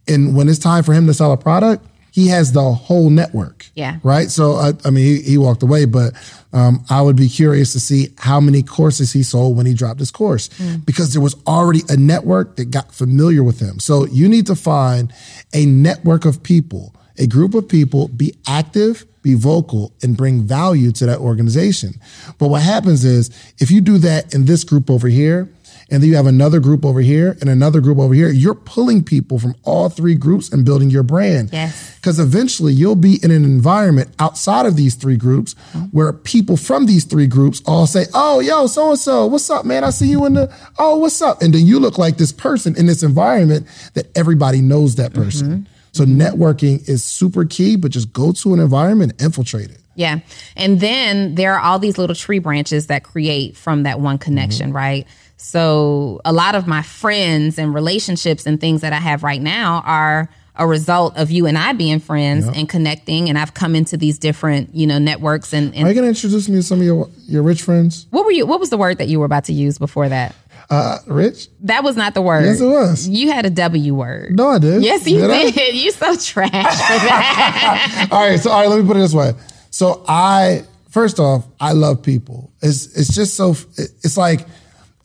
And when it's time for him to sell a product, he has the whole network. Yeah. Right. So, I, I mean, he, he walked away, but um, I would be curious to see how many courses he sold when he dropped his course because there was already a network that got familiar with him. So, you need to find a network of people, a group of people, be active, be vocal, and bring value to that organization. But what happens is if you do that in this group over here, and then you have another group over here and another group over here, you're pulling people from all three groups and building your brand. Yes. Because eventually you'll be in an environment outside of these three groups where people from these three groups all say, Oh, yo, so and so, what's up, man? I see you in the, oh, what's up? And then you look like this person in this environment that everybody knows that person. Mm-hmm. So networking is super key, but just go to an environment infiltrate it. Yeah. And then there are all these little tree branches that create from that one connection, mm-hmm. right? So a lot of my friends and relationships and things that I have right now are a result of you and I being friends and connecting. And I've come into these different, you know, networks and, Are you and gonna introduce me to some of your your rich friends? what were you what was the word that you were about to use before that? Uh, rich? That was not the word. Yes, it was. You had a W word. No, I did. Yes, you Did did. You so trash for that. all right, so all right, let me put it this way. So I first off, I love people. It's it's just so it's like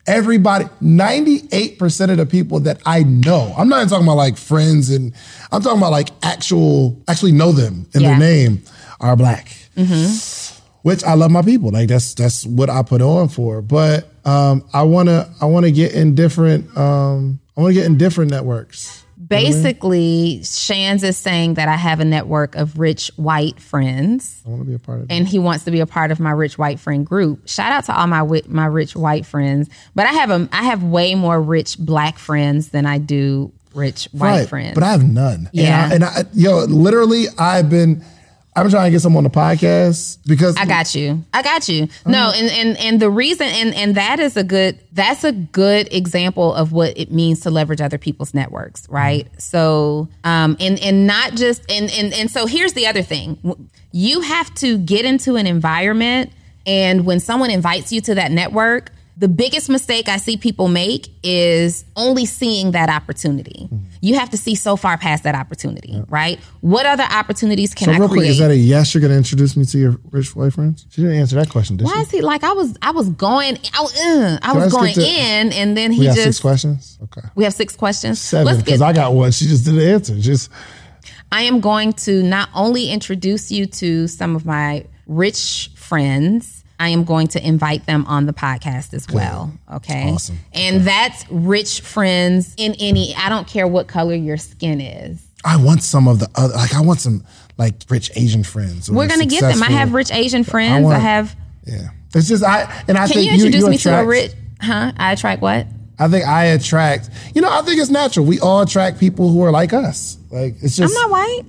everybody 98% of the people that I know. I'm not even talking about like friends and I'm talking about like actual actually know them in Yeah. their name are black. Which I love my people. Like that's that's what I put on for. But um I want to I want to get in different um I want to get in different networks. Basically, Shands is saying that I have a network of rich white friends. I want to be a part of that. and he wants to be a part of my rich white friend group. Shout out to all my wi- my rich white friends, but I have a I have way more rich black friends than I do rich white friends. But I have none. Yeah. And I, and I yo, literally, I've been, I've been trying to get someone on the podcast because I got you. I got you. No, and, and and the reason and and that is a good that's a good example of what it means to leverage other people's networks, right? So um and and not just and and and so here's the other thing. You have to get into an environment and when someone invites you to that network, the biggest mistake I see people make is only seeing that opportunity. You have to see so far past that opportunity, right? What other opportunities can So I real create? quick, is that a yes? You're going to introduce me to your rich white friends? She didn't answer that question, did Why she? is he like I was? I was going. I, was- uh, I was going to- in, and then he just. six questions. Okay, We have six questions. seven because. I got one. She just didn't answer. Just I am going to not only introduce you to some of my rich friends. I am going to invite them on the podcast as well. Okay. Awesome. And that's rich friends in any. I don't care what color your skin is. I want some of the other. Like I want some like rich Asian friends. We're gonna get them. I have rich Asian friends. I, want- have. Yeah, it's just I and I Can think you introduce me attract, to a rich? Huh? I attract what? I think I attract. You know, I think it's natural. We all attract people who are like us. Like it's just. I'm not white.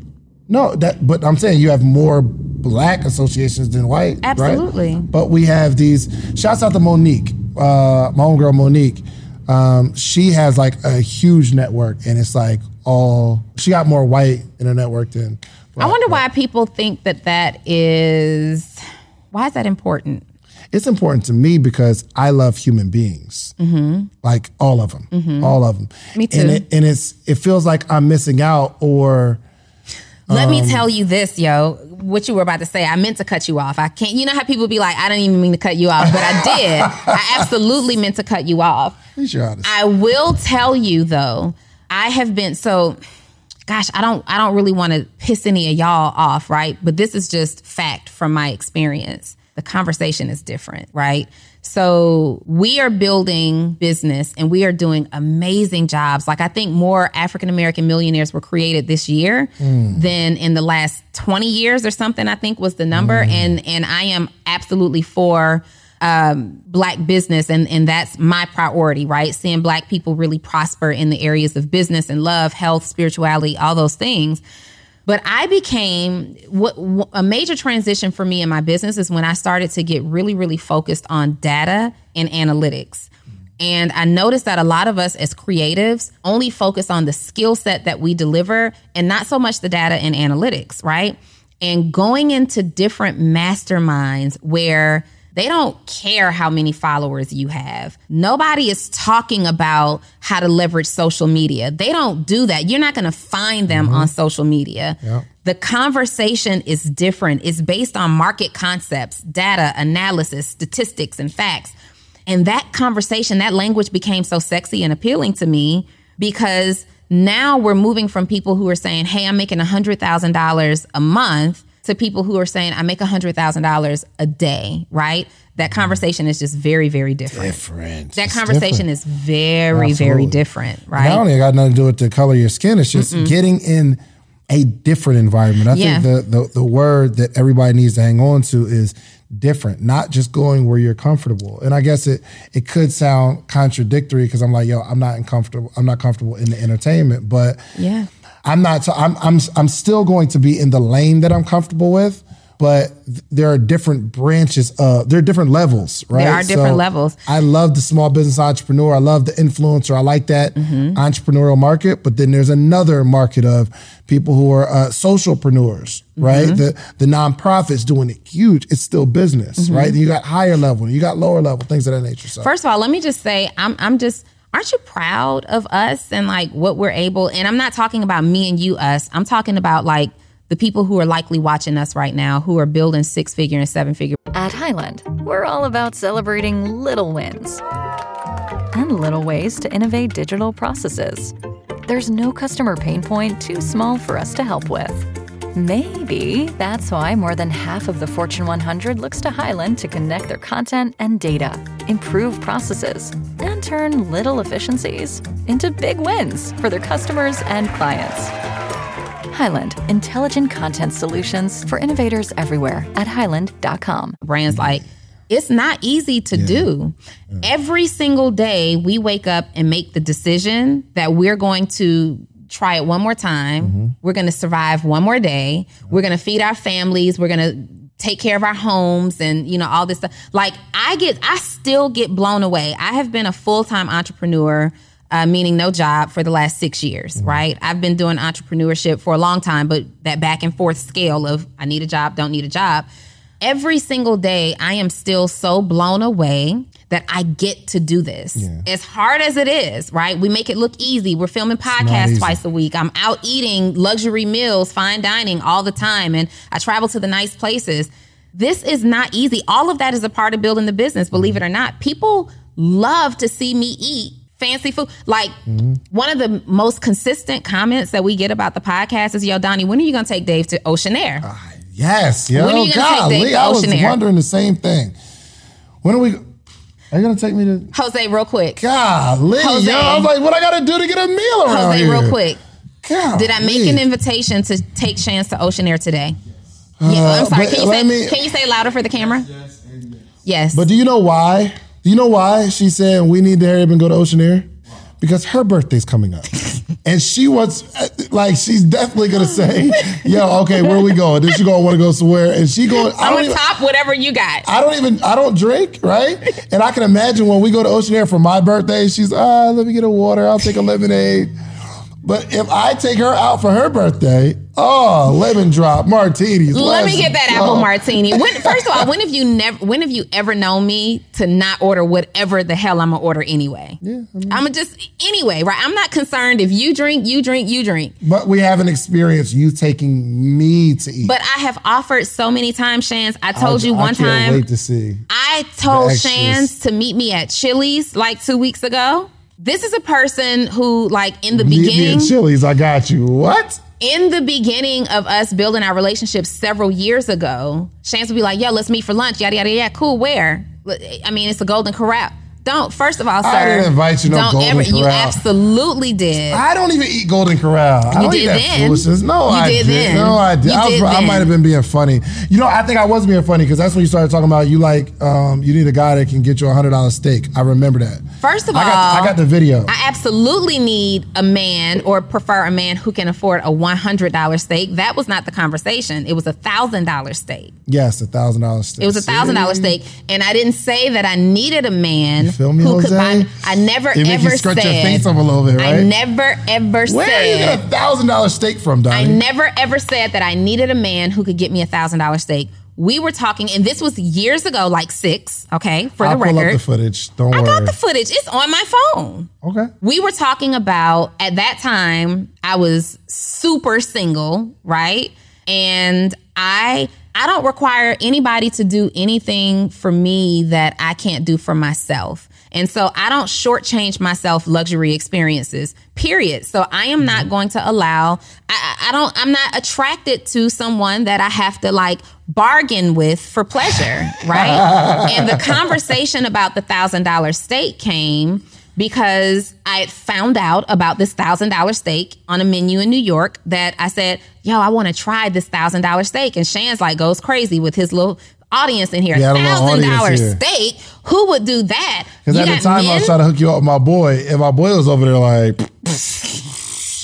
No, that but I'm saying you have more black associations than white. right? Absolutely. But we have these shouts out to Monique, uh, my girl Monique. Um, she has like a huge network and it's like all she got more white in her network than I wonder why people think that that is. Why is that important? it's important to me because I love human beings, mm-hmm. like all of them, all of them. Me too. And, it, and it's it feels like I'm missing out, or Let Um, me tell you this, yo. What you were about to say, I meant to cut you off. I can't. You know how people be like, I didn't even mean to cut you off, but I did. I absolutely meant to cut you off. at least honest. I will tell you though, I have been so. Gosh, I don't. I don't really want to piss any of y'all off, right? But this is just fact from my experience. The conversation is different, right? So we are building business and we are doing amazing jobs. Like I think more African American millionaires were created this year than in the last 20 years or something, I think was the number. And and I am absolutely for um, black business and and that's my priority right seeing black people really prosper in the areas of business and love health spirituality all those things But I became what wh- a major transition for me in my business is when I started to get really, really focused on data and analytics. And I noticed that a lot of us as creatives only focus on the skill set that we deliver and not so much the data and analytics, right? And going into different masterminds where they don't care how many followers you have. Nobody is talking about how to leverage social media. They don't do that. You're not going to find them mm-hmm. on social media. The conversation is different. It's based on market concepts, data, analysis, statistics, and facts. And that conversation, that language became so sexy and appealing to me because now we're moving from people who are saying, Hey, I'm making $100,000 a month to people who are saying, I make $100,000 a day, right? That mm-hmm. conversation is just very, very different. Different. That It's conversation different. is very, very Absolutely. different, Not right? only it got nothing to do with the color of your skin, it's just getting in a different environment. I Yeah. think the, the the word that everybody needs to hang on to is different, not just going where you're comfortable. And I guess it it could sound contradictory because I'm like, yo, I'm not uncomfortable. I'm not comfortable in the entertainment, but Yeah. I'm not. So I'm I'm I'm still going to be in the lane that I'm comfortable with. But there are different branches of there are different levels, right? There are different levels. I love the small business entrepreneur. I love the influencer. I like that Mm-hmm. entrepreneurial market. But then there's another market of people who are uh, socialpreneurs, right? Mm-hmm. The the nonprofits doing it huge. It's still business, Mm-hmm. right? You got higher level, you got lower level, things of that nature. So First of all, let me just say, I'm I'm just aren't you proud of us and like what we're able and I'm not talking about me and you us. I'm talking about like the people who are likely watching us right now who are building six figure and seven figure At Hyland, we're all about celebrating little wins and little ways to innovate digital processes. There's no customer pain point too small for us to help with. Maybe that's why more than half of the Fortune 100 looks to Hyland to connect their content and data, improve processes, and turn little efficiencies into big wins for their customers and clients. Hyland, intelligent content solutions for innovators everywhere at hyland.com. brands like it's not easy to do. Every single day we wake up and make the decision that we're going to try it one more time. We're going to survive one more day. We're going to feed our families. We're going to take care of our homes and you know all this stuff. Like I get I still get blown away. I have been a full-time entrepreneur uh, meaning no job for the last six years, right? I've been doing entrepreneurship for a long time, but that back and forth scale of I need a job, don't need a job. Every single day, I am still so blown away that I get to do this. As hard as it is, right? We make it look easy. We're filming podcasts twice a week. I'm out eating luxury meals, fine dining all the time, and I travel to the nice places. This is not easy. All of that is a part of building the business, believe it or not. People love to see me eat fancy food. Like mm-hmm. one of the most consistent comments that we get about the podcast is, "Yo, Donnie, when are you gonna take Dave to Oceanaire?" Ah, yes, yo, When are you take golly, Dave to I was wondering the same thing. When are we? Are you gonna take me to? Jose, real quick. Golly, Jose. yo, I was like, what I gotta do to get a meal around Jose, here? real quick. Golly. Did I make an invitation to take Shands to Oceanaire today? yeah, I'm sorry. Uh, but Can you, say, me- can you say louder for the camera? Yes. Yes. But do you know why? Do you know why she's saying we need to hurry up and go to Oceanaire? Because her birthday's coming up. and she wants, like, she's definitely gonna say, yo, okay, where we going? Then she gonna wanna go somewhere. And she going, I I'm don't gonna top whatever you got. I don't even, I don't drink, right? And I can imagine when we go to Oceanaire for my birthday, she's, ah, let me get a water, I'll take a lemonade. But if I take her out for her birthday, oh, lemon drop, martinis. Let me get that go. apple oh. martini. When, first of all, when have you never? When have you ever known me to not order whatever the hell I'm gonna order anyway? Yeah, I'm gonna just anyway, right? I'm not concerned if you drink, you drink, you drink. But we haven't experienced you taking me to eat. But I have offered so many times, Shands. I told you I one can't time. Wait to see. I told. Shands to meet me at Chili's like two weeks ago. This is a person who, like, in the Meet me beginning, at Chili's. I got you. What? In the beginning of us building our relationship several years ago, Shands would be like, "Yo, let's meet for lunch." Yada yada yada. Cool. Where? I mean, it's a Golden Corral. Don't. First of all, sir. I didn't invite you no don't Golden ever. You absolutely did. I don't even eat Golden Corral. I You don't did eat that then. foolishness. No, You I did did. then. No, I did. You I, was, did I might have been being funny. You know, I think I was being funny because that's when you started talking about you like um, you need a guy that can get you a hundred dollar steak. I remember that. First of I got, all, I got the video. I absolutely need a man or prefer a man who can afford a $100 steak. That was not the conversation. It was a $1,000 steak. yes, a thousand dollar steak. It was a thousand dollar steak, and I didn't say that I needed a man You feel me, who could Jose? buy. I never make ever you scrunch said. your face up a little bit, right? I never ever Where are you get a thousand dollar steak from, I never ever said that I needed a man who could get me a thousand dollar steak. We were talking, and this was years ago, like six. Okay, for I'll the pull record, up the footage. Don't I worry. got the footage. It's on my phone. okay. We were talking about at that time I was super single, right? And I I don't require anybody to do anything for me that I can't do for myself. And so I don't shortchange myself luxury experiences, period. So I am not mm-hmm. going to allow, I, I I don't, I'm not attracted to someone that I have to like bargain with for pleasure, right? and the conversation about the thousand dollar steak came because I had found out about this thousand dollar steak on a menu in New York that I said, yo, I want to try this thousand dollar steak. And Shands like goes crazy with his little audience in here. Yeah, I had a Thousand dollar steak? Who would do that? Because at the time I was trying to hook you up with my boy, and my boy was over there like,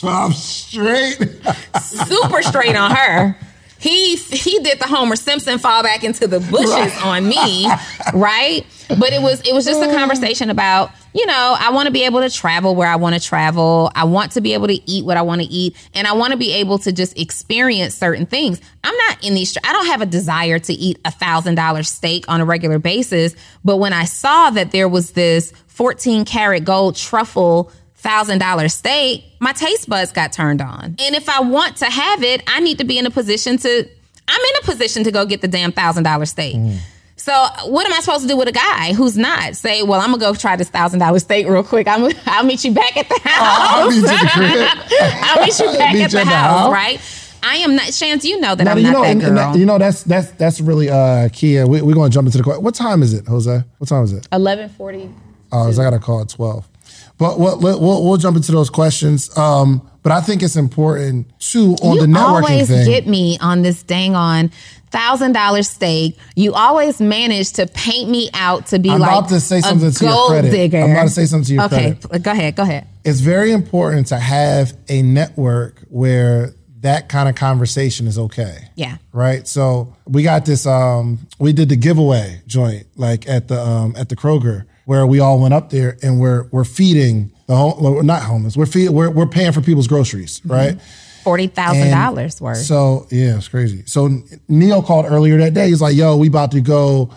I'm straight. super straight on her. He he did the Homer Simpson fall back into the bushes on me, right? But it was it was just a uh. conversation about you know I want to be able to travel where I want to travel. I want to be able to eat what I want to eat, and I want to be able to just experience certain things. I'm not in these. I don't have a desire to eat a thousand dollar steak on a regular basis. But when I saw that there was this 14 karat gold truffle thousand dollar steak, my taste buds got turned on. And if I want to have it, I need to be in a position to I'm in a position to go get the damn thousand dollar steak. Mm. So what am I supposed to do with a guy who's not? Say, well, I'm gonna go try this thousand dollar steak real quick. I'm, I'll meet you back at the house. I'll meet you at the crib. I'll meet you back Meet at you the at the house, house. right? I am not. Shands, you know that Now, I'm you not know, that and- girl. and that- you know that's that's that's really uh key. We, we're going to jump into the question. What time is it, Jose? What time is it? Eleven forty. Oh, so I got to call at twelve. But we'll, we'll we'll jump into those questions. Um, but I think it's important too on you the networking thing You always thing. get me on this dang on thousand dollar stake. You always manage to paint me out to be I'm like about to say a something to your credit. digger. I'm about to say something to your okay, credit. Okay, go ahead, go ahead. it's very important to have a network where that kind of conversation is okay. Yeah. Right. So we got this. Um, we did the giveaway joint like at the um, at the Kroger where we all went up there and we're we're feeding the home, not homeless. We're feed, we're we're paying for people's groceries. Mm-hmm. Right. Forty thousand And dollars worth. So yeah, it's crazy. So Neil called earlier that day. He's like, "Yo, we about to go.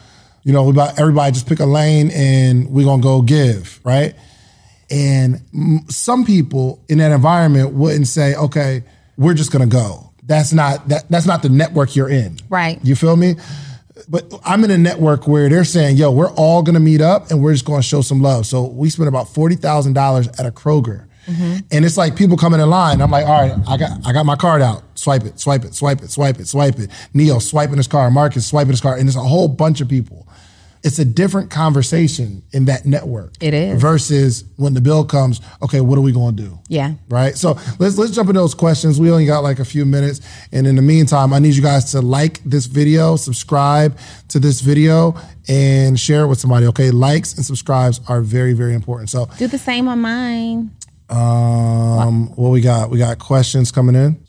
You know, we about everybody just pick a lane and we're gonna go give right." And some people in that environment wouldn't say, "Okay, we're just gonna go." That's not that. That's not the network you're in. Right. You feel me? But I'm in a network where they're saying, "Yo, we're all gonna meet up and we're just gonna show some love." So we spent about forty thousand dollars at a Kroger. Mm-hmm. And it's like people coming in line. I'm like, all right, I got I got my card out. Swipe it, swipe it, swipe it, swipe it, swipe it. Neil swiping his card, Marcus swiping his card, and there's a whole bunch of people. It's a different conversation in that network. It is. Versus when the bill comes, okay, what are we gonna do? Yeah. Right? So let's let's jump into those questions. We only got like a few minutes. And in the meantime, I need you guys to like this video, subscribe to this video, and share it with somebody. Okay. Likes and subscribes are very, very important. So Do the same on mine. um, what we got? We got questions coming in.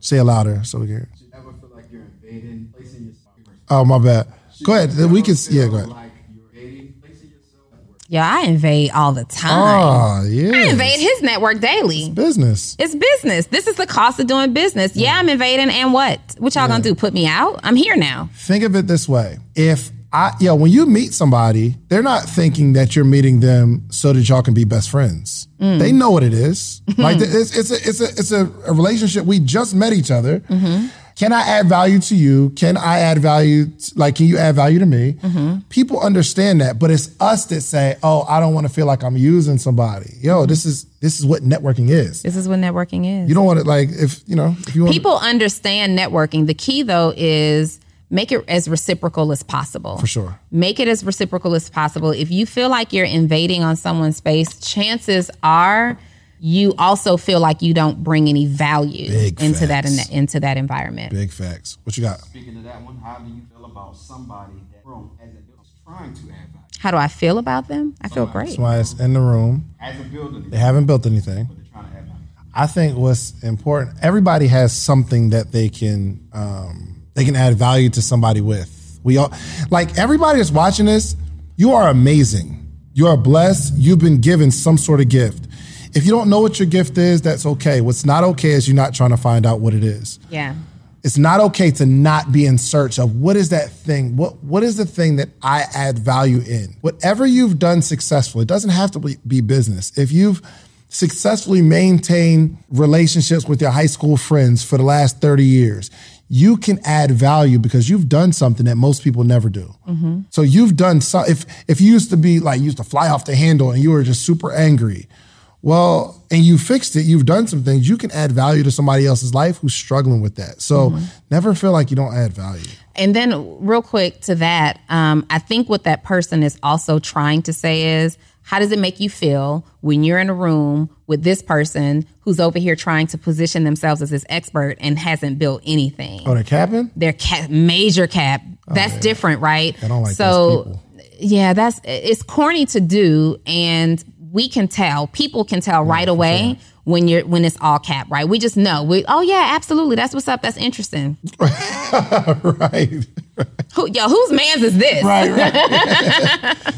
Say it louder so we can ever feel like you're invading, placing yourself? Oh, my bad. Go ahead. We can. Yeah, go ahead. Like you're invading, placing yourself. Yo, I invade all the time. Oh, yeah. I invade his network daily. business. It's business. This is the cost of doing business. Yeah, I'm invading, and what? What y'all gonna do? Put me out? I'm here now. Think of it this way: if I, yo, when you meet somebody, they're not thinking that you're meeting them so that y'all can be best friends. Mm. They know what it is. like it's it's a it's a it's a, a relationship. We just met each other. Mm-hmm. Can I add value to you? Can I add value? like, can you add value to me? Mm-hmm. People understand that, but it's us that say, "Oh, I don't want to feel like I'm using somebody." Yo, mm-hmm. this is this is what networking is. This is what networking is. You don't want it like if you know if you want People understand networking. The key though is make it as reciprocal as possible. For sure. Make it as reciprocal as possible. If you feel like you're invading on someone's space, chances are you also feel like you don't bring any value Big into that facts. into that environment. Big facts. What you got? Speaking of that one, how do you feel about somebody that room as a builder is trying to add value? How do I feel about them? I feel great. That's why it's in the room. As a builder, They haven't built anything. they're trying to add value. I think what's important. Everybody has something that they can um, they can add value to somebody with. We all like everybody that's watching this. You are amazing. You are blessed. You've been given some sort of gift. If you don't know what your gift is, that's okay. What's not okay is you're not trying to find out what it is. Yeah. It's not okay to not be in search of what is that thing? What what is the thing that I add value in? Whatever you've done successfully, it doesn't have to be, business. If you've successfully maintained relationships with your high school friends for the last 30 years, you can add value because you've done something that most people never do. Mm-hmm. So you've done so if if you used to be like you used to fly off the handle and you were just super angry, well, and you fixed it, you've done some things, you can add value to somebody else's life who's struggling with that. So never feel like you don't add value. And then, real quick to that, um, I think what that person is also trying to say is, how does it make you feel when you're in a room with this person who's over here trying to position themselves as this expert and hasn't built anything? Oh, they're capping? They're cap, major cap. That's different, right? I don't like so, those people. yeah, that's it's corny to do, and we can tell. People can tell right away when you're when it's all cap, right? We just know. We oh yeah, absolutely. That's what's up. That's interesting. right. Who, yo, whose man's is this? Right, right.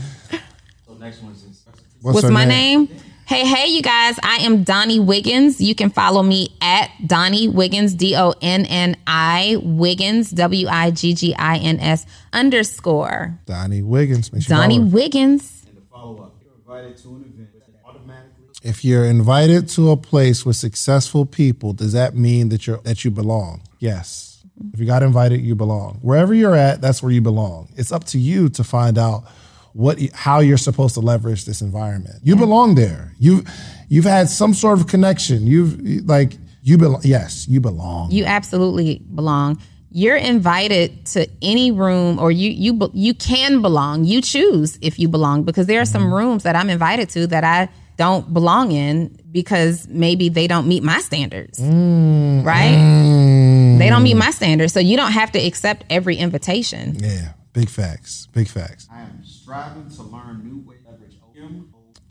So next one is What's my name? Hey, hey, you guys. I am Donnie Wiggins. You can follow me at Donnie Wiggins, D O N N I Wiggins, W I G G I N S underscore. Donnie Wiggins. Make sure you Donnie follow her. Wiggins. and the follow up. You're invited to an event automatically. If you're invited to a place with successful people, does that mean that you're that you belong? Yes. If you got invited, you belong. Wherever you're at, that's where you belong. It's up to you to find out what how you're supposed to leverage this environment. You belong there. You you've had some sort of connection. You've like you belong. Yes, you belong. You absolutely belong. You're invited to any room, or you you you can belong. You choose if you belong because there are some mm-hmm. rooms that I'm invited to that I don't belong in because maybe they don't meet my standards, mm-hmm. right? They don't meet my standards, so you don't have to accept every invitation. yeah, big facts. Big facts. I am striving to learn new ways to leverage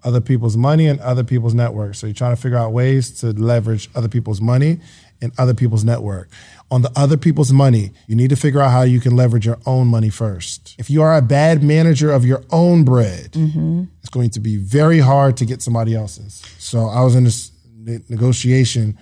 other people's money and other people's network. So you're trying to figure out ways to leverage other people's money and other people's network. On the other people's money, you need to figure out how you can leverage your own money first. If you are a bad manager of your own bread, mm-hmm. it's going to be very hard to get somebody else's. So I was in this negotiation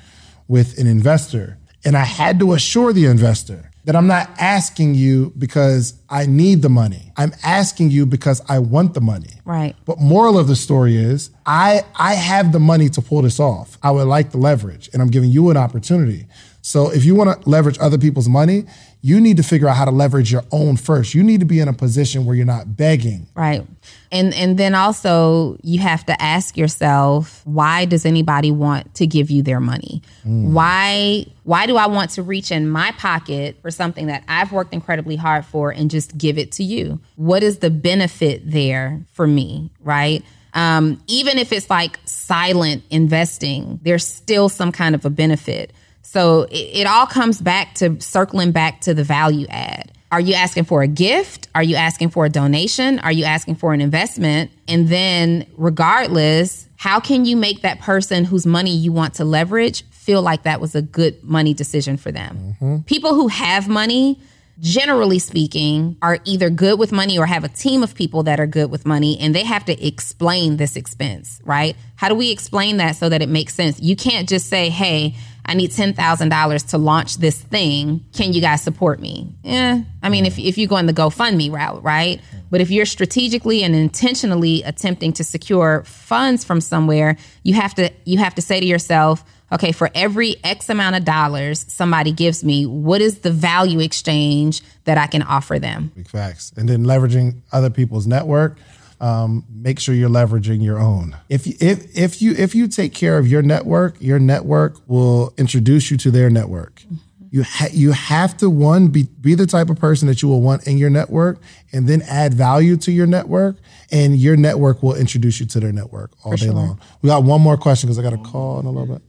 with an investor and I had to assure the investor that I'm not asking you because I need the money. I'm asking you because I want the money. Right. But moral of the story is I I have the money to pull this off. I would like the leverage and I'm giving you an opportunity. So if you want to leverage other people's money, you need to figure out how to leverage your own first. You need to be in a position where you're not begging. Right. And and then also you have to ask yourself, why does anybody want to give you their money? Why why do I want to reach in my pocket for something that I've worked incredibly hard for and just give it to you? What is the benefit there for me, right? Um, even if it's like silent investing, there's still some kind of a benefit. So it, it all comes back to circling back to the value add. Are you asking for a gift? Are you asking for a donation? Are you asking for an investment? And then, regardless, how can you make that person whose money you want to leverage feel like that was a good money decision for them? Mm-hmm. People who have money, generally speaking, are either good with money or have a team of people that are good with money and they have to explain this expense, right? How do we explain that so that it makes sense? You can't just say, hey, I need $10,000 to launch this thing. Can you guys support me? Yeah. I mean, if, if you go in the GoFundMe route, right? But if you're strategically and intentionally attempting to secure funds from somewhere, you have to you have to say to yourself, okay, for every X amount of dollars somebody gives me, what is the value exchange that I can offer them? Big facts. And then leveraging other people's network. Um, make sure you're leveraging your own. If you, if if you if you take care of your network, your network will introduce you to their network. Mm-hmm. You ha- you have to one be be the type of person that you will want in your network, and then add value to your network, and your network will introduce you to their network all day long. We got one more question because I got a call in a little bit.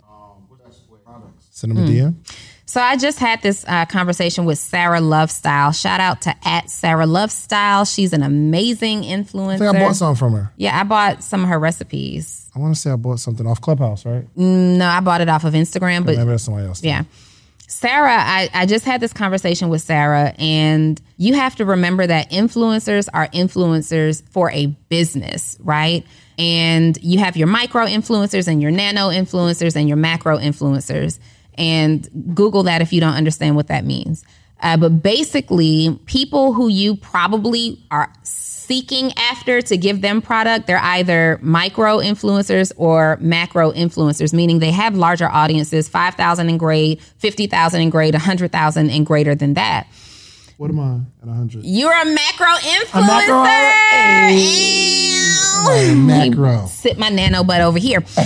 Send them a hmm. DM. So I just had this uh, conversation with Sarah Lovestyle. Shout out to at Sarah Lovestyle. She's an amazing influencer. I think I bought something from her. Yeah, I bought some of her recipes. I want to say I bought something off Clubhouse, right? No, I bought it off of Instagram, but Maybe that's somebody else. yeah. Sarah, I, I just had this conversation with Sarah, and you have to remember that influencers are influencers for a business, right? And you have your micro influencers and your nano influencers and your macro influencers. And Google that if you don't understand what that means. Uh, but basically, people who you probably are seeking after to give them product, they're either micro influencers or macro influencers, meaning they have larger audiences, 5,000 and grade, 50,000 and grade, 100,000 and greater than that. What am I at 100? You're a macro influencer. macro? Ew. macro. Sit my nano butt over here.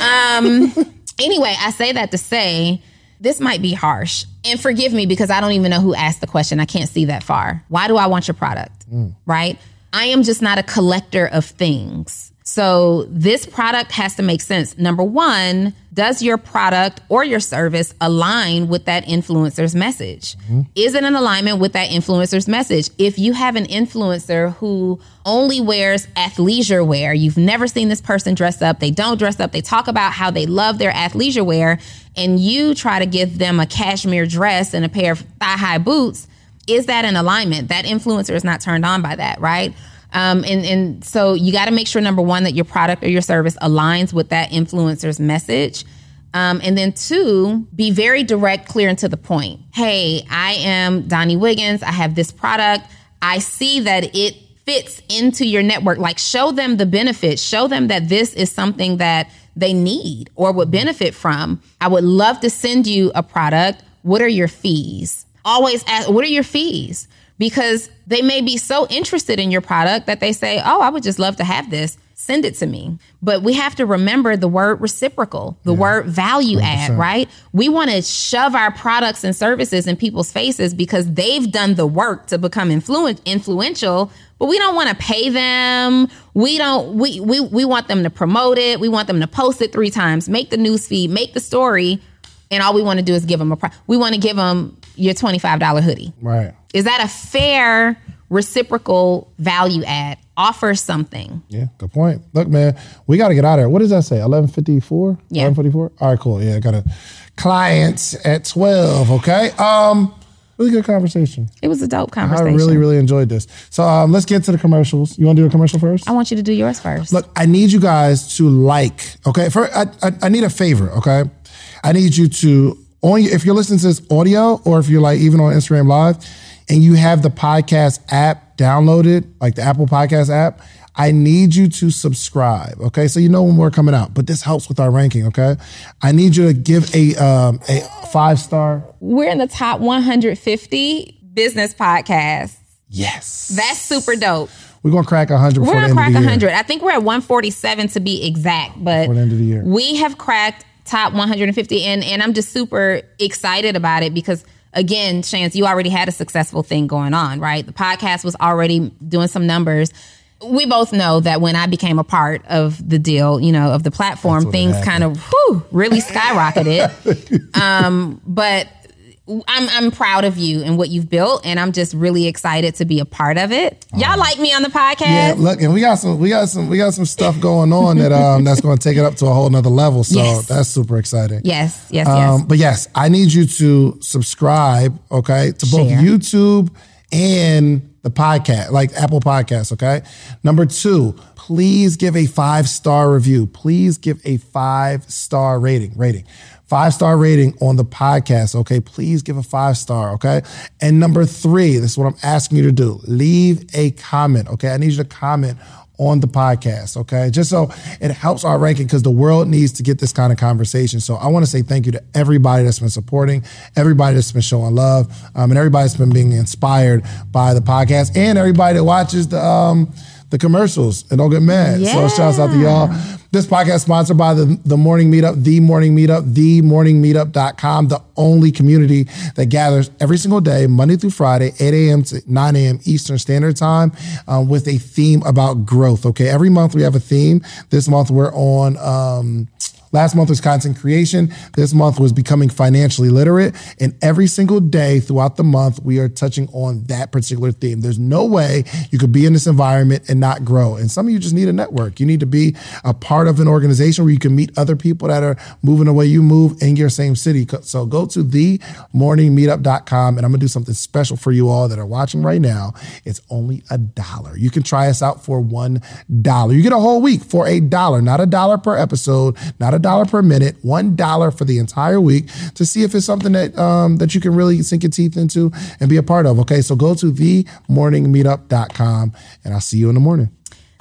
um, anyway, I say that to say this might be harsh. And forgive me because I don't even know who asked the question. I can't see that far. Why do I want your product? Mm. Right? I am just not a collector of things. So this product has to make sense. Number one, does your product or your service align with that influencer's message? Mm-hmm. Is it in alignment with that influencer's message? If you have an influencer who only wears athleisure wear, you've never seen this person dress up, they don't dress up, they talk about how they love their athleisure wear, and you try to give them a cashmere dress and a pair of thigh high boots, is that in alignment? That influencer is not turned on by that, right? Um, and, and so you got to make sure number one that your product or your service aligns with that influencer's message. Um, and then two, be very direct, clear, and to the point. Hey, I am Donnie Wiggins. I have this product. I see that it fits into your network. Like show them the benefits. Show them that this is something that they need or would benefit from. I would love to send you a product. What are your fees? Always ask, what are your fees? Because they may be so interested in your product that they say, oh, I would just love to have this. Send it to me. But we have to remember the word reciprocal, the word value add, right? We want to shove our products and services in people's faces because they've done the work to become influent, influential, but we don't want to pay them. We don't we, we we want them to promote it. We want them to post it 3 times, make the news feed, make the story, and all we want to do is give them a pro- we want to give them your $25 hoodie. Right. Is that a fair reciprocal value add? Offer something. Yeah, good point. Look, man, we got to get out of here. What does that say? 1154? Yeah. 1154? All right, cool. Yeah, I got a clients at 12, okay? Um, really good conversation. It was a dope conversation. I really, really enjoyed this. So um, let's get to the commercials. You want to do a commercial first? I want you to do yours first. Look, I need you guys to like, okay? For I, I, I need a favor, okay? I need you to on if you're listening to this audio or if you're like even on Instagram Live and you have the podcast app downloaded, like the Apple Podcast app, I need you to subscribe, okay? So you know when we're coming out, but this helps with our ranking, okay? I need you to give a um, a five star. We're in the top 150 business podcasts. Yes, That's super dope. we're gonna crack 100 We're gonna crack of the year. 100. I think we're at 147 to be exact, but the end of the year. we have cracked top 150, and and I'm just super excited about it because again, Shands, you already had a successful thing going on, right? The podcast was already doing some numbers. We both know that when I became a part of the deal, you know, of the platform, things kind of whew, really skyrocketed. um, but I'm I'm proud of you and what you've built, and I'm just really excited to be a part of it. Y'all like me on the podcast? Yeah, look, and we got some, we got some, we got some stuff going on that um that's going to take it up to a whole nother level. So Yes. that's super exciting. Yes, yes, yes. Um, but yes, I need you to subscribe, okay, to both Share. YouTube and the podcast, like Apple Podcasts, okay? Number two, please give a five star review. Please give a five star rating, rating. Five star rating on the podcast, okay? Please give a five star, okay? And number three, this is what I'm asking you to do leave a comment, okay? I need you to comment on the podcast, okay? Just so it helps our ranking because the world needs to get this kind of conversation. So I want to say thank you to everybody that's been supporting, everybody that's been showing love, um, and everybody that's been being inspired by the podcast, and everybody that watches the um, the commercials and don't get mad. So shouts out to y'all. This podcast is sponsored by the, the Morning Meetup, The Morning Meetup, TheMorningMeetup.com, the only community that gathers every single day, Monday through Friday, 8 a.m. to 9 a.m. Eastern Standard Time, um, with a theme about growth. Okay, every month we have a theme. This month we're on. Um, Last month was content creation. This month was becoming financially literate. And every single day throughout the month, we are touching on that particular theme. There's no way you could be in this environment and not grow. And some of you just need a network. You need to be a part of an organization where you can meet other people that are moving the way you move in your same city. So go to themorningmeetup.com and I'm going to do something special for you all that are watching right now. It's only a dollar. You can try us out for one dollar. You get a whole week for a dollar, not a dollar per episode, not a dollar per minute, one dollar for the entire week to see if it's something that um, that you can really sink your teeth into and be a part of. Okay, so go to themorningmeetup.com and I'll see you in the morning.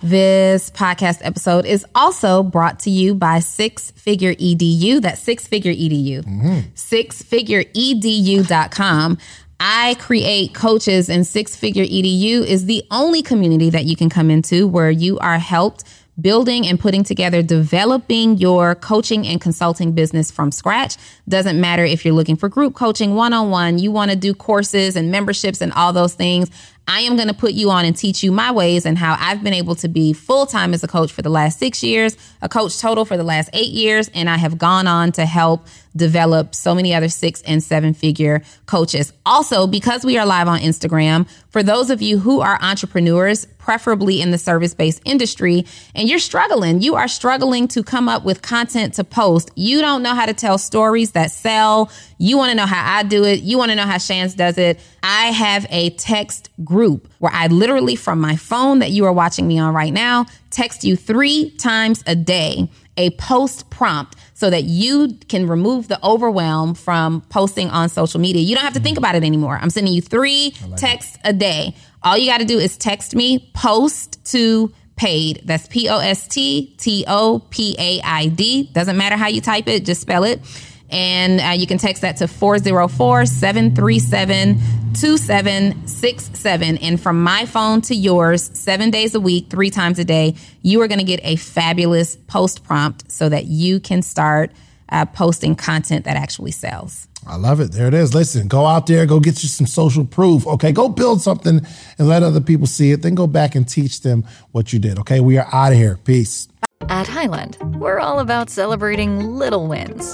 This podcast episode is also brought to you by Six Figure EDU. That's Six Figure EDU. Mm-hmm. SixFigureEDU.com. I create coaches, and Six Figure EDU is the only community that you can come into where you are helped building and putting together, developing your coaching and consulting business from scratch. Doesn't matter if you're looking for group coaching, one on one, you want to do courses and memberships and all those things. I am going to put you on and teach you my ways and how I've been able to be full time as a coach for the last six years, a coach total for the last eight years, and I have gone on to help develop so many other six and seven figure coaches. Also, because we are live on Instagram, for those of you who are entrepreneurs, preferably in the service based industry, and you're struggling, you are struggling to come up with content to post. You don't know how to tell stories that sell. You want to know how I do it. You want to know how Shands does it. I have a text group where I literally, from my phone that you are watching me on right now, text you three times a day a post prompt so that you can remove the overwhelm from posting on social media. You don't have to think about it anymore. I'm sending you three like texts it. a day. All you got to do is text me post to paid. That's P O S T T O P A I D. Doesn't matter how you type it, just spell it. And uh, you can text that to 404 737 2767. And from my phone to yours, seven days a week, three times a day, you are going to get a fabulous post prompt so that you can start uh, posting content that actually sells. I love it. There it is. Listen, go out there, go get you some social proof. Okay, go build something and let other people see it. Then go back and teach them what you did. Okay, we are out of here. Peace. At Hyland, we're all about celebrating little wins